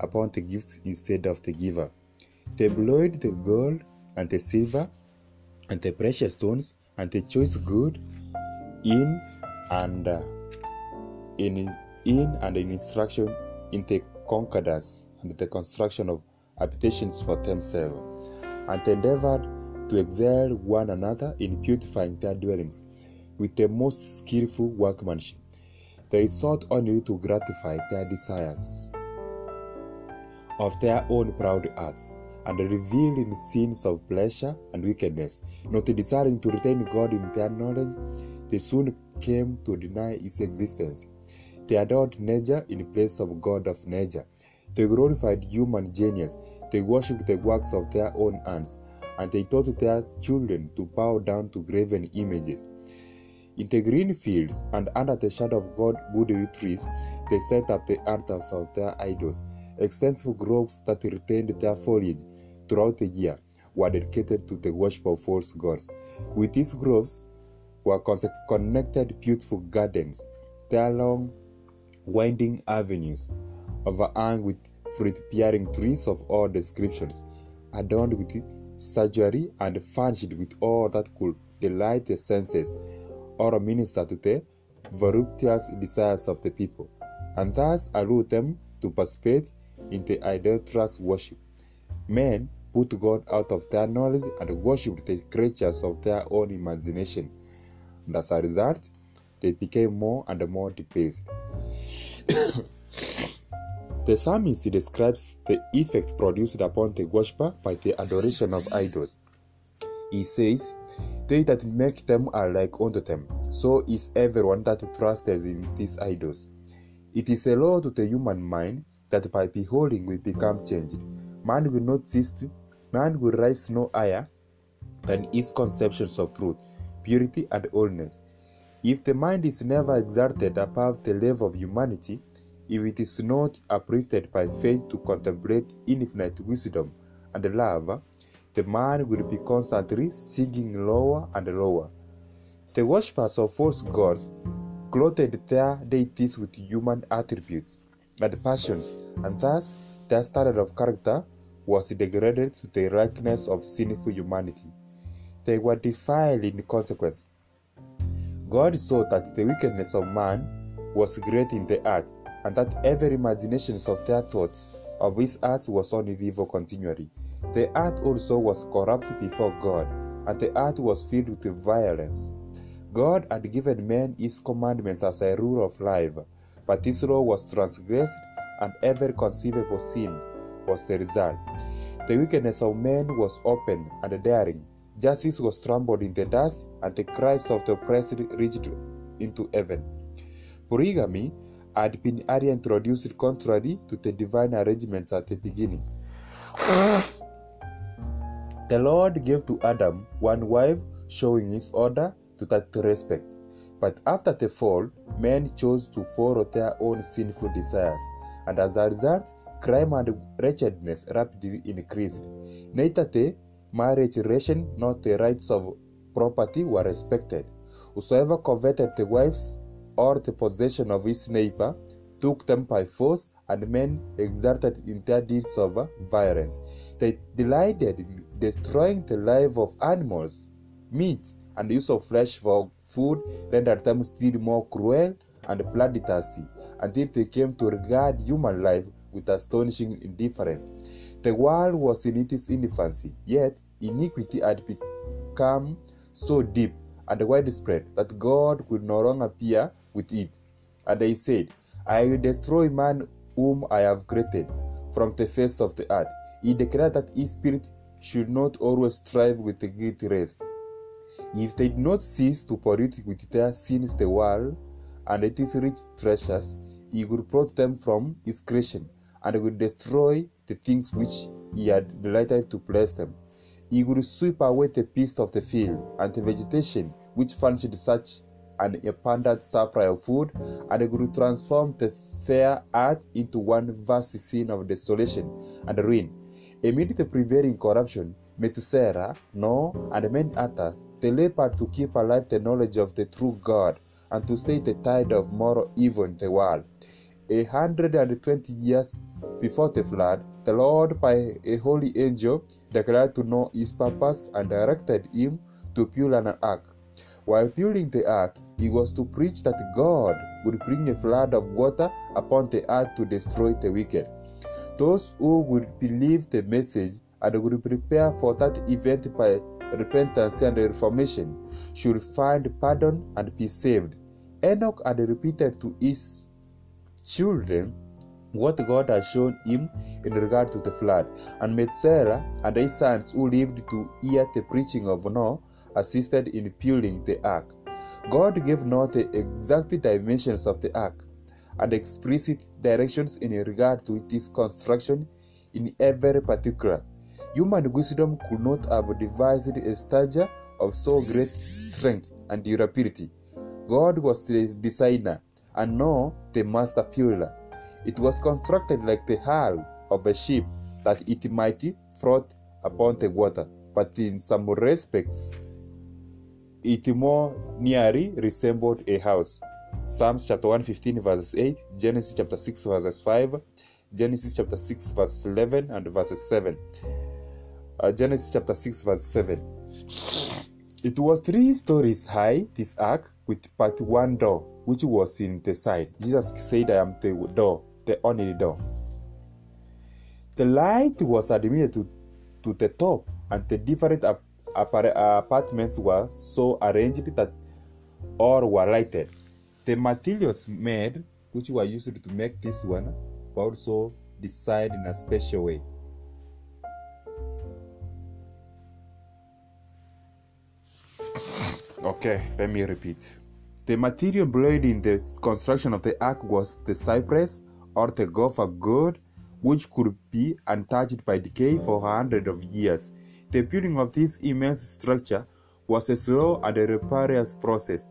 upon the gifts instead of the giver. They employed the gold and the silver and the precious stones and the choice good in and uh, in in and in instruction in the concordance and the construction of habitations for themselves, and endeavored to excel one another in beautifying their dwellings with the most skillful workmanship. They sought only to gratify their desires of their own proud hearts and reveal in scenes of pleasure and wickedness, not desiring to retain God in their knowledge, they soon came to deny his existence. They adored nature in place of God of nature. They glorified human genius. They worshipped the works of their own hands, and they taught their children to bow down to graven images. In the green fields and under the shadow of God good trees, they set up the altars of their idols. Extensive groves that retained their foliage throughout the year were dedicated to the worship of false gods. With these groves were connected beautiful gardens, their long, winding avenues, overhung with fruit-bearing trees of all descriptions, adorned with statuary and furnished with all that could delight the senses or minister to the voluptuous desires of the people, and thus allure them to participate in the idolatrous worship. Men put God out of their knowledge and worshipped the creatures of their own imagination, and as a result, they became more and more debased. the psalmist describes the effect produced upon the worshipper by the adoration of idols. He says, They that make them are like unto them, so is everyone that trusted in these idols. It is a law to the human mind that by beholding we become changed. Man will not cease to, man will rise no higher than his conceptions of truth, purity, and holiness. If the mind is never exalted above the level of humanity, if it is not uplifted by faith to contemplate infinite wisdom and love, the man will be constantly sinking lower and lower. The worshippers of false gods clothed their deities with human attributes and passions, and thus their standard of character was degraded to the likeness of sinful humanity. They were defiled in consequence. God saw that the wickedness of man was great in the earth, and that every imagination of their thoughts of his heart was only evil continually. The earth also was corrupt before God, and the earth was filled with violence. God had given men his commandments as a rule of life, but this law was transgressed, and every conceivable sin was the result. The wickedness of men was open and daring. Justice was trampled in the dust, and the cries of the oppressed reached into heaven. Polygamy had been earlier introduced contrary to the divine arrangements at the beginning. the Lord gave to Adam one wife, showing his order to that respect. But after the fall, men chose to follow their own sinful desires, and as a result, crime and wretchedness rapidly increased. Neither the marriage relation nor the rights of property were respected. Whosoever coveted the wives or the possession of his neighbor took them by force, and men exerted their deeds of violence. They delighted in destroying the life of animals, meat, and the use of flesh for food rendered them still more cruel and bloodthirsty until they came to regard human life with astonishing indifference. The world was in its infancy, yet iniquity had become so deep and widespread that God could no longer bear with it. And he said, I will destroy man whom I have created from the face of the earth. He declared that his spirit should not always strive with the guilty race. If they did not cease to pollute with their sins the world and its rich treasures, he would protect them from his creation and would destroy the things which he had delighted to bless them. He would sweep away the beasts of the field and the vegetation which furnished such an abundant supply of food, and would transform the fair earth into one vast scene of desolation and ruin. Amid the prevailing corruption, Methuselah, Noah, and many others, they labored to keep alive the knowledge of the true God and to stay the tide of moral evil in the world. A hundred and twenty years before the flood, the Lord, by a holy angel, declared to Noah his purpose and directed him to build an ark. While building the ark, he was to preach that God would bring a flood of water upon the earth to destroy the wicked. Those who would believe the message and would prepare for that event by repentance and reformation should find pardon and be saved. Enoch had repeated to his children what God had shown him in regard to the flood, and Methuselah and his sons who lived to hear the preaching of Noah assisted in building the ark. God gave Noah the exact dimensions of the ark and explicit directions in regard to its construction in every particular. Human wisdom could not have devised a structure of so great strength and durability. God was the designer and Noah the master builder. It was constructed like the hull of a ship that it might float upon the water, but in some respects it more nearly resembled a house. Psalms chapter 115 verses 8, Genesis chapter 6 verses 5, Genesis chapter 6 verses 11 and verses 7. Uh, Genesis chapter 6 verse 7. It was three stories high, this ark, with but one door, which was in the side. Jesus said, I am the door, the only door. The light was admitted to, to the top, and the different ap- apartments were so arranged that all were lighted. The materials made, which were used to make this one, were also designed in a special way. Okay, let me repeat. The material employed in the construction of the ark was the cypress or the gopher gourd, which could be untouched by decay for hundreds of years. The building of this immense structure was a slow and a laborious process.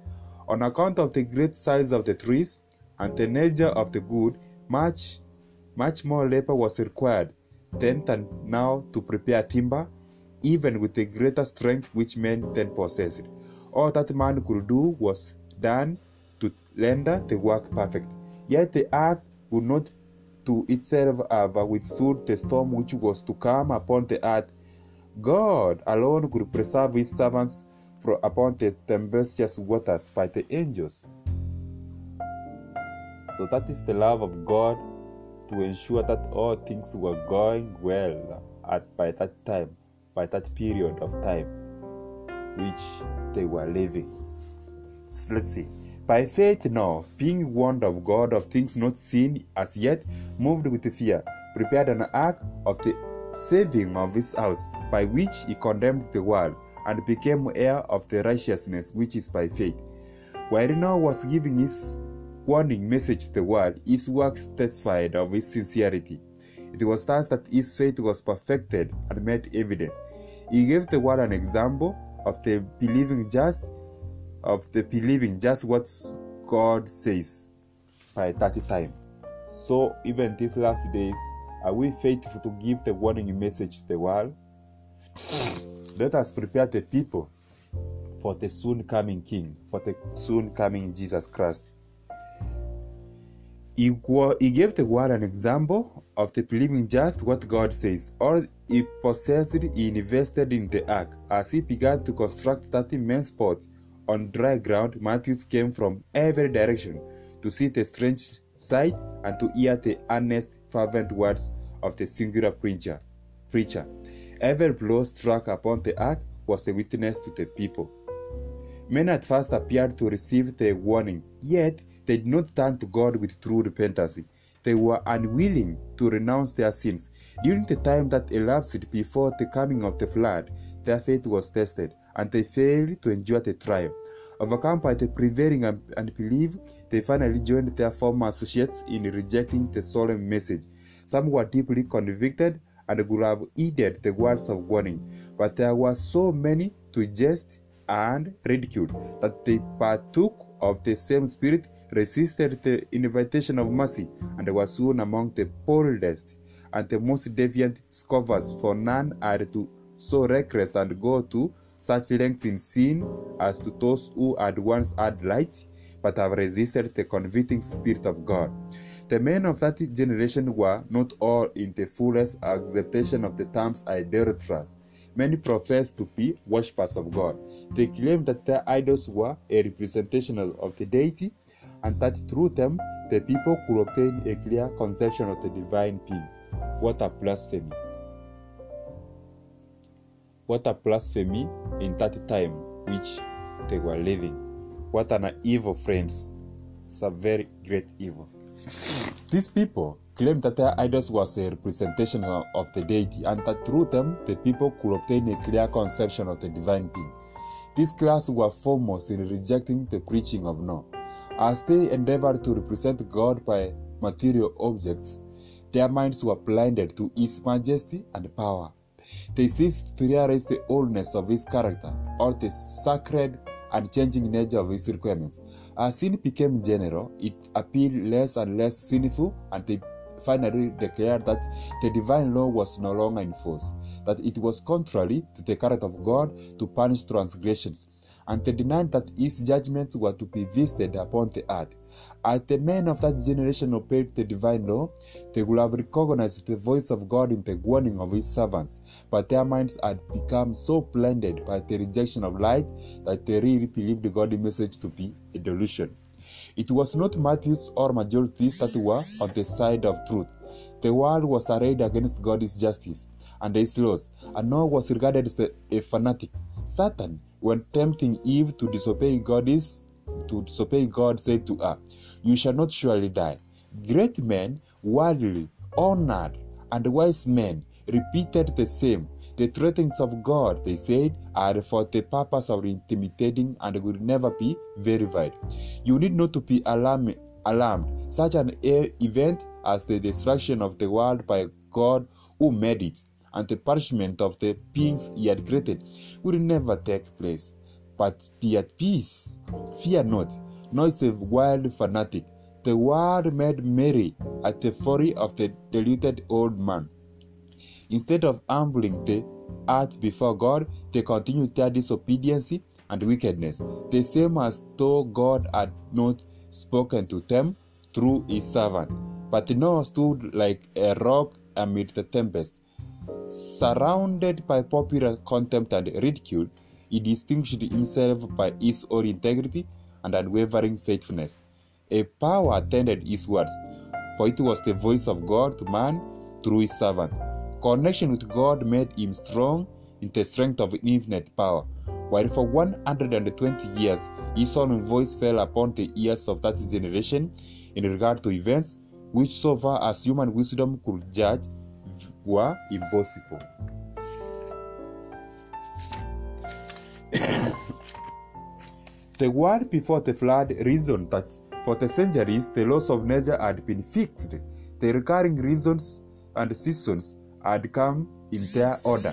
On account of the great size of the trees and the nature of the wood, much, much more labor was required then than now to prepare timber, even with the greater strength which men then possessed. All that man could do was done to render the work perfect. Yet the earth would not to itself have withstood the storm which was to come upon the earth. God alone could preserve his servants from the tempestuous waters by the angels. So that is the love of God to ensure that all things were going well at by that time, by that period of time which they were living. So let's see. By faith, Noah, being warned of God of things not seen as yet, moved with fear, prepared an ark of the saving of his house, by which he condemned the world, and became heir of the righteousness which is by faith. While Noah was giving his warning message to the world, his works testified of his sincerity. It was thus that his faith was perfected and made evident. He gave the world an example of the believing just of the believing just what God says by 30 time. So even these last days, are we faithful to give the warning message to the world? Let us prepare the people for the soon coming King, for the soon coming Jesus Christ. He, he gave the world an example of the believing just what God says. All he possessed, he invested in the ark. As he began to construct 30 men's boats on dry ground, Matthews came from every direction to see the strange sight and to hear the earnest, fervent words of the singular preacher. preacher. Every blow struck upon the ark was a witness to the people. Men at first appeared to receive the warning, yet they did not turn to God with true repentance. They were unwilling to renounce their sins. During the time that elapsed before the coming of the flood, their faith was tested, and they failed to endure the trial. Overcome by the prevailing unbelief, they finally joined their former associates in rejecting the solemn message. Some were deeply convicted and would have heeded the words of warning, but there were so many to jest and ridicule that they partook of the same spirit, resisted the invitation of mercy, and were soon among the boldest and the most deviant scoffers, for none are to so reckless and go to such length in sin as to those who had once had light, but have resisted the convicting Spirit of God. The men of that generation were not all in the fullest acceptation of the terms idolaters. Many professed to be worshippers of God. They claimed that their idols were a representation of the deity and that through them the people could obtain a clear conception of the divine being. What a blasphemy! What a blasphemy in that time which they were living. What an evil, friends. It's a very great evil. These people claimed that their idols was a representation of the deity and that through them the people could obtain a clear conception of the divine being. This class were foremost in rejecting the preaching of Noah. As they endeavored to represent God by material objects, their minds were blinded to His majesty and power. They ceased to realize the oldness of His character or the sacred and changing nature of His requirements. As sin became general, it appeared less and less sinful, and they finally declared that the divine law was no longer in force, that it was contrary to the character of God to punish transgressions, and they denied that His judgments were to be visited upon the earth. As the men of that generation obeyed the divine law, they would have recognized the voice of God in the warning of His servants, but their minds had become so blinded by the rejection of light that they really believed godly message to be a delusion. It was not Matthews or majorities that were on the side of truth. The world was arrayed against God's justice and His laws, and Noah was regarded as a, a fanatic. Satan, when tempting Eve to disobey God's to disobey God, said to her, You shall not surely die. Great men, worldly, honored, and wise men repeated the same. The threatenings of God, they said, are for the purpose of intimidating and will never be verified. You need not to be alarm, alarmed. Such an event as the destruction of the world by God who made it and the punishment of the beings he had created will never take place. But be at peace. Fear not, is a wild fanatic. The world made merry at the folly of the deluded old man. Instead of humbling the earth before God, they continued their disobedience and wickedness, the same as though God had not spoken to them through his servant. But Noah stood like a rock amid the tempest. Surrounded by popular contempt and ridicule, he distinguished himself by his own integrity and unwavering faithfulness. A power attended his words, for it was the voice of God to man through his servant. Connection with God made him strong in the strength of infinite power. While for 120 years his own voice fell upon the ears of that generation in regard to events which, so far as human wisdom could judge, were impossible. The world before the flood reasoned that for the centuries the laws of nature had been fixed. The recurring reasons and seasons had come in their order.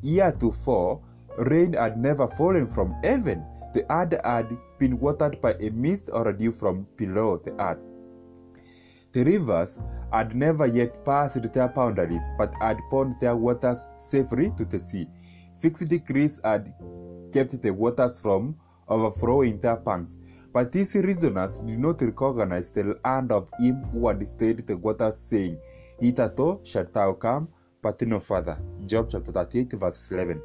Heretofore, rain had never fallen from heaven. The earth had been watered by a mist or dew from below the earth. The rivers had never yet passed their boundaries, but had poured their waters safely to the sea. Fixed decrees had kept the waters from overflowing their banks. But these reasoners did not recognize the hand of him who had stayed the waters, saying, Hitherto shalt thou come, but no further. Job chapter 38, verse 11.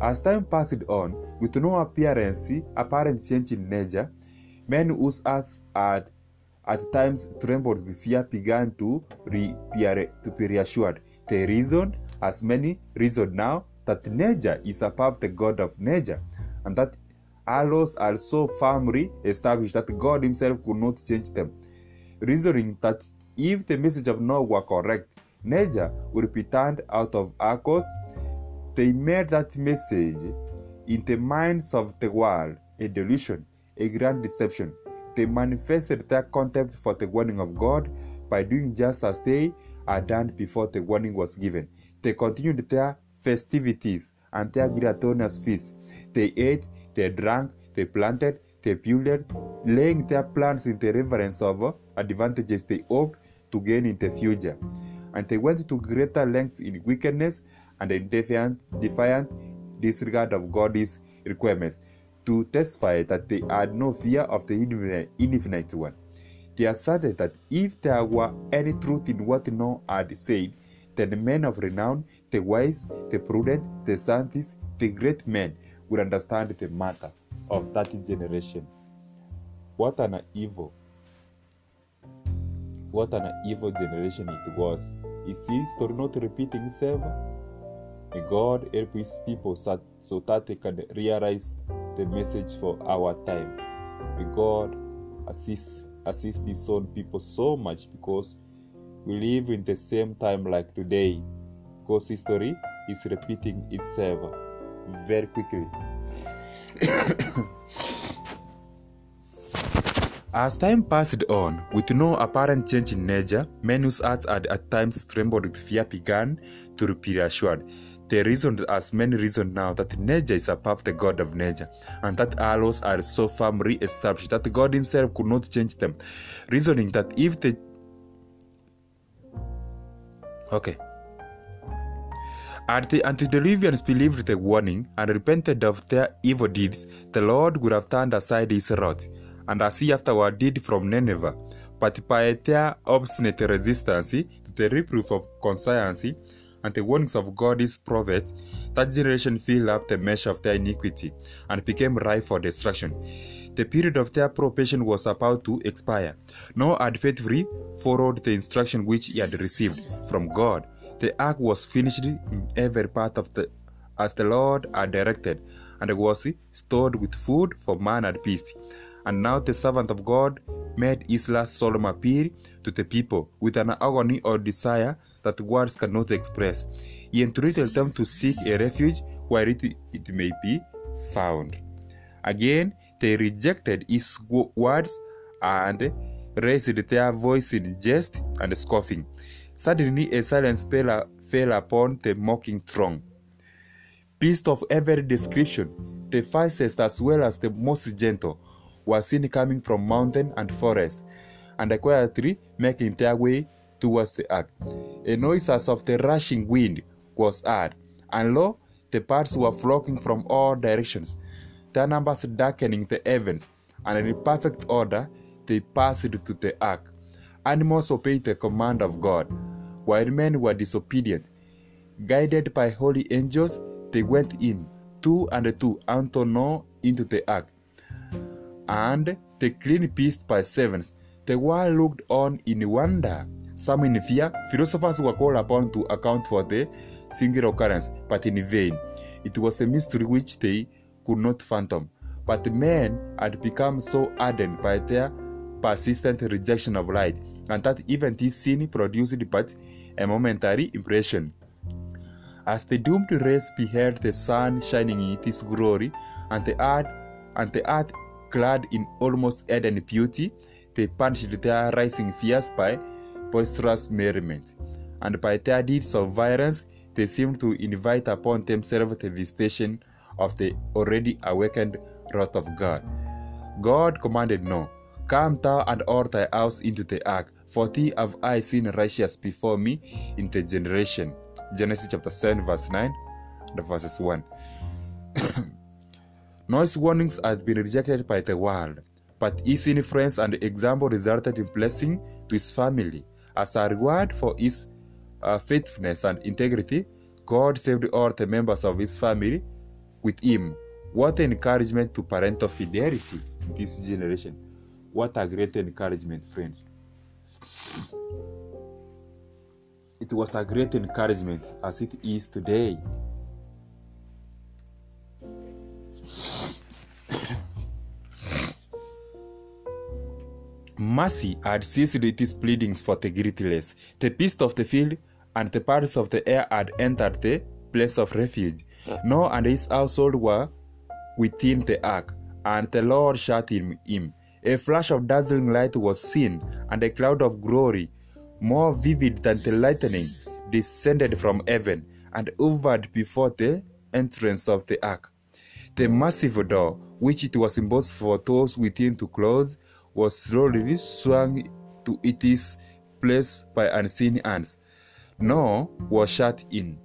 As time passed on, with no appearance, apparent change in nature, men whose hearts had at times trembled with fear began to, to be reassured. They reasoned, as many reasoned now, that nature is above the God of nature, and that laws are so firmly established that God Himself could not change them. Reasoning that if the message of Noah were correct, nature would be turned out of our course, they made that message in the minds of the world a delusion, a grand deception. They manifested their contempt for the warning of God by doing just as they had done before the warning was given. They continued their festivities and their gluttonous feasts. They ate, they drank, they planted, they builded, laying their plans in the reverence of advantages they hoped to gain in the future. And they went to greater lengths in wickedness and in defiant, defiant disregard of God's requirements to testify that they had no fear of the infinite one. They asserted that if there were any truth in what Noah had said, then the men of renown, the wise, the prudent, the scientists, the great men would understand the matter of that generation. What an evil, what an evil generation it was. Is history not repeating itself? May God help his people so, so that they can realize the message for our time. May God assist assist these own people so much because we live in the same time like today. Because history is repeating itself very quickly. As time passed on, with no apparent change in nature, men whose hearts had at times trembled with fear began to be reassured. They reasoned as many reason now that nature is above the God of nature, and that our laws are so firmly established that God Himself could not change them. Reasoning that if the okay. Had the antediluvians believed the warning and repented of their evil deeds, the Lord would have turned aside his wrath, and as he afterward did from Nineveh. But by their obstinate resistance to the reproof of conscience and the warnings of God's prophet, that generation filled up the measure of their iniquity and became ripe for destruction. The period of their probation was about to expire. Noah had faithfully followed the instruction which he had received from God. The ark was finished in every part of the as the Lord had directed, and was stored with food for man and beast. And now the servant of God made his last solemn appeal to the people with an agony or desire that words cannot express. He entreated them to seek a refuge where it, it may be found. Again, they rejected his words and raised their voice in jest and scoffing. Suddenly, a silence fell, fell upon the mocking throng. Beasts of every description, the fiercest as well as the most gentle, were seen coming from mountain and forest, and quietly making their way towards the ark. A noise as of the rushing wind was heard, and lo, the birds were flocking from all directions, their numbers darkening the heavens, and in perfect order they passed to the ark. Animals obeyed the command of God, while men were disobedient. Guided by holy angels, they went in, two and two, unto into the ark. And the clean beast by sevens. The world looked on in wonder, some in fear. Philosophers were called upon to account for the singular occurrence, but in vain. It was a mystery which they could not fathom. But men had become so ardent by their persistent rejection of light, and that even this scene produced but a momentary impression. As the doomed race beheld the sun shining in its glory, and the earth and the earth clad in almost Eden beauty, they punished their rising fears by boisterous merriment, and by their deeds of violence, they seemed to invite upon themselves the visitation of the already awakened wrath of God. God commanded Noah, Come thou and all thy house into the ark, for thee have I seen righteous before me in the generation. Genesis chapter 7, verse 9 and verses 1. Noah's warnings had been rejected by the world, but his influence and example resulted in blessing to his family. As a reward for his uh, faithfulness and integrity, God saved all the members of his family with him. What an encouragement to parental fidelity in this generation. What a great encouragement, friends. It was a great encouragement as it is today. Mercy had ceased its pleadings for the guiltless. The beasts of the field and the birds of the air had entered the place of refuge. Noah and his household were within the ark, and the Lord shut him in. A flash of dazzling light was seen, and a cloud of glory, more vivid than the lightning, descended from heaven and hovered before the entrance of the ark. The massive door, which it was impossible for those within to close, was slowly swung to its place by unseen hands. Noah was shut in.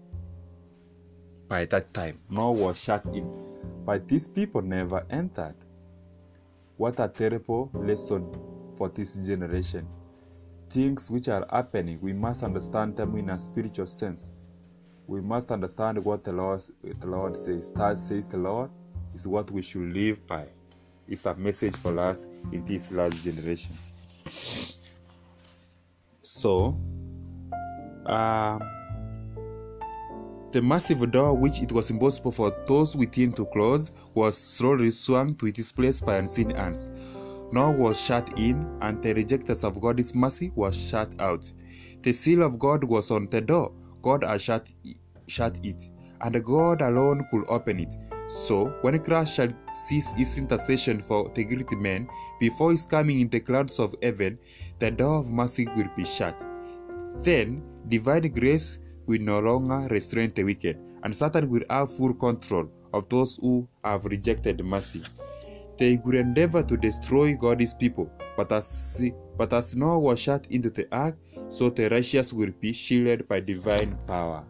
By that time, Noah was shut in, but these people never entered. What a terrible lesson for this generation. Things which are happening, we must understand them in a spiritual sense. We must understand what the Lord, the Lord says. That says the Lord is what we should live by. It's a message for us in this last generation. So, um, the massive door, which it was impossible for those within to close, was slowly swung to its place by unseen hands. Noah was shut in, and the rejecters of God's mercy was shut out. The seal of God was on the door. God had shut, shut it, and God alone could open it. So, when Christ shall cease his intercession for the guilty men before his coming in the clouds of heaven, the door of mercy will be shut. Then, divine grace will no longer restrain the wicked, and Satan will have full control of those who have rejected mercy. They will endeavor to destroy God's people, but as, but as Noah was shut into the ark, so the righteous will be shielded by divine power.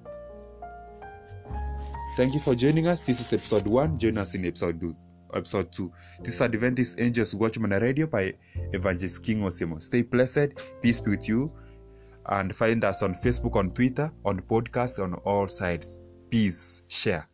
Thank you for joining us. This is episode 1. Join us in episode 2. Episode 2. This is Adventist Angels Watchman Radio by Evangelist King Osimo. Stay blessed. Peace be with you. And find us on Facebook, on Twitter, on podcast, on all sides. Peace. Share.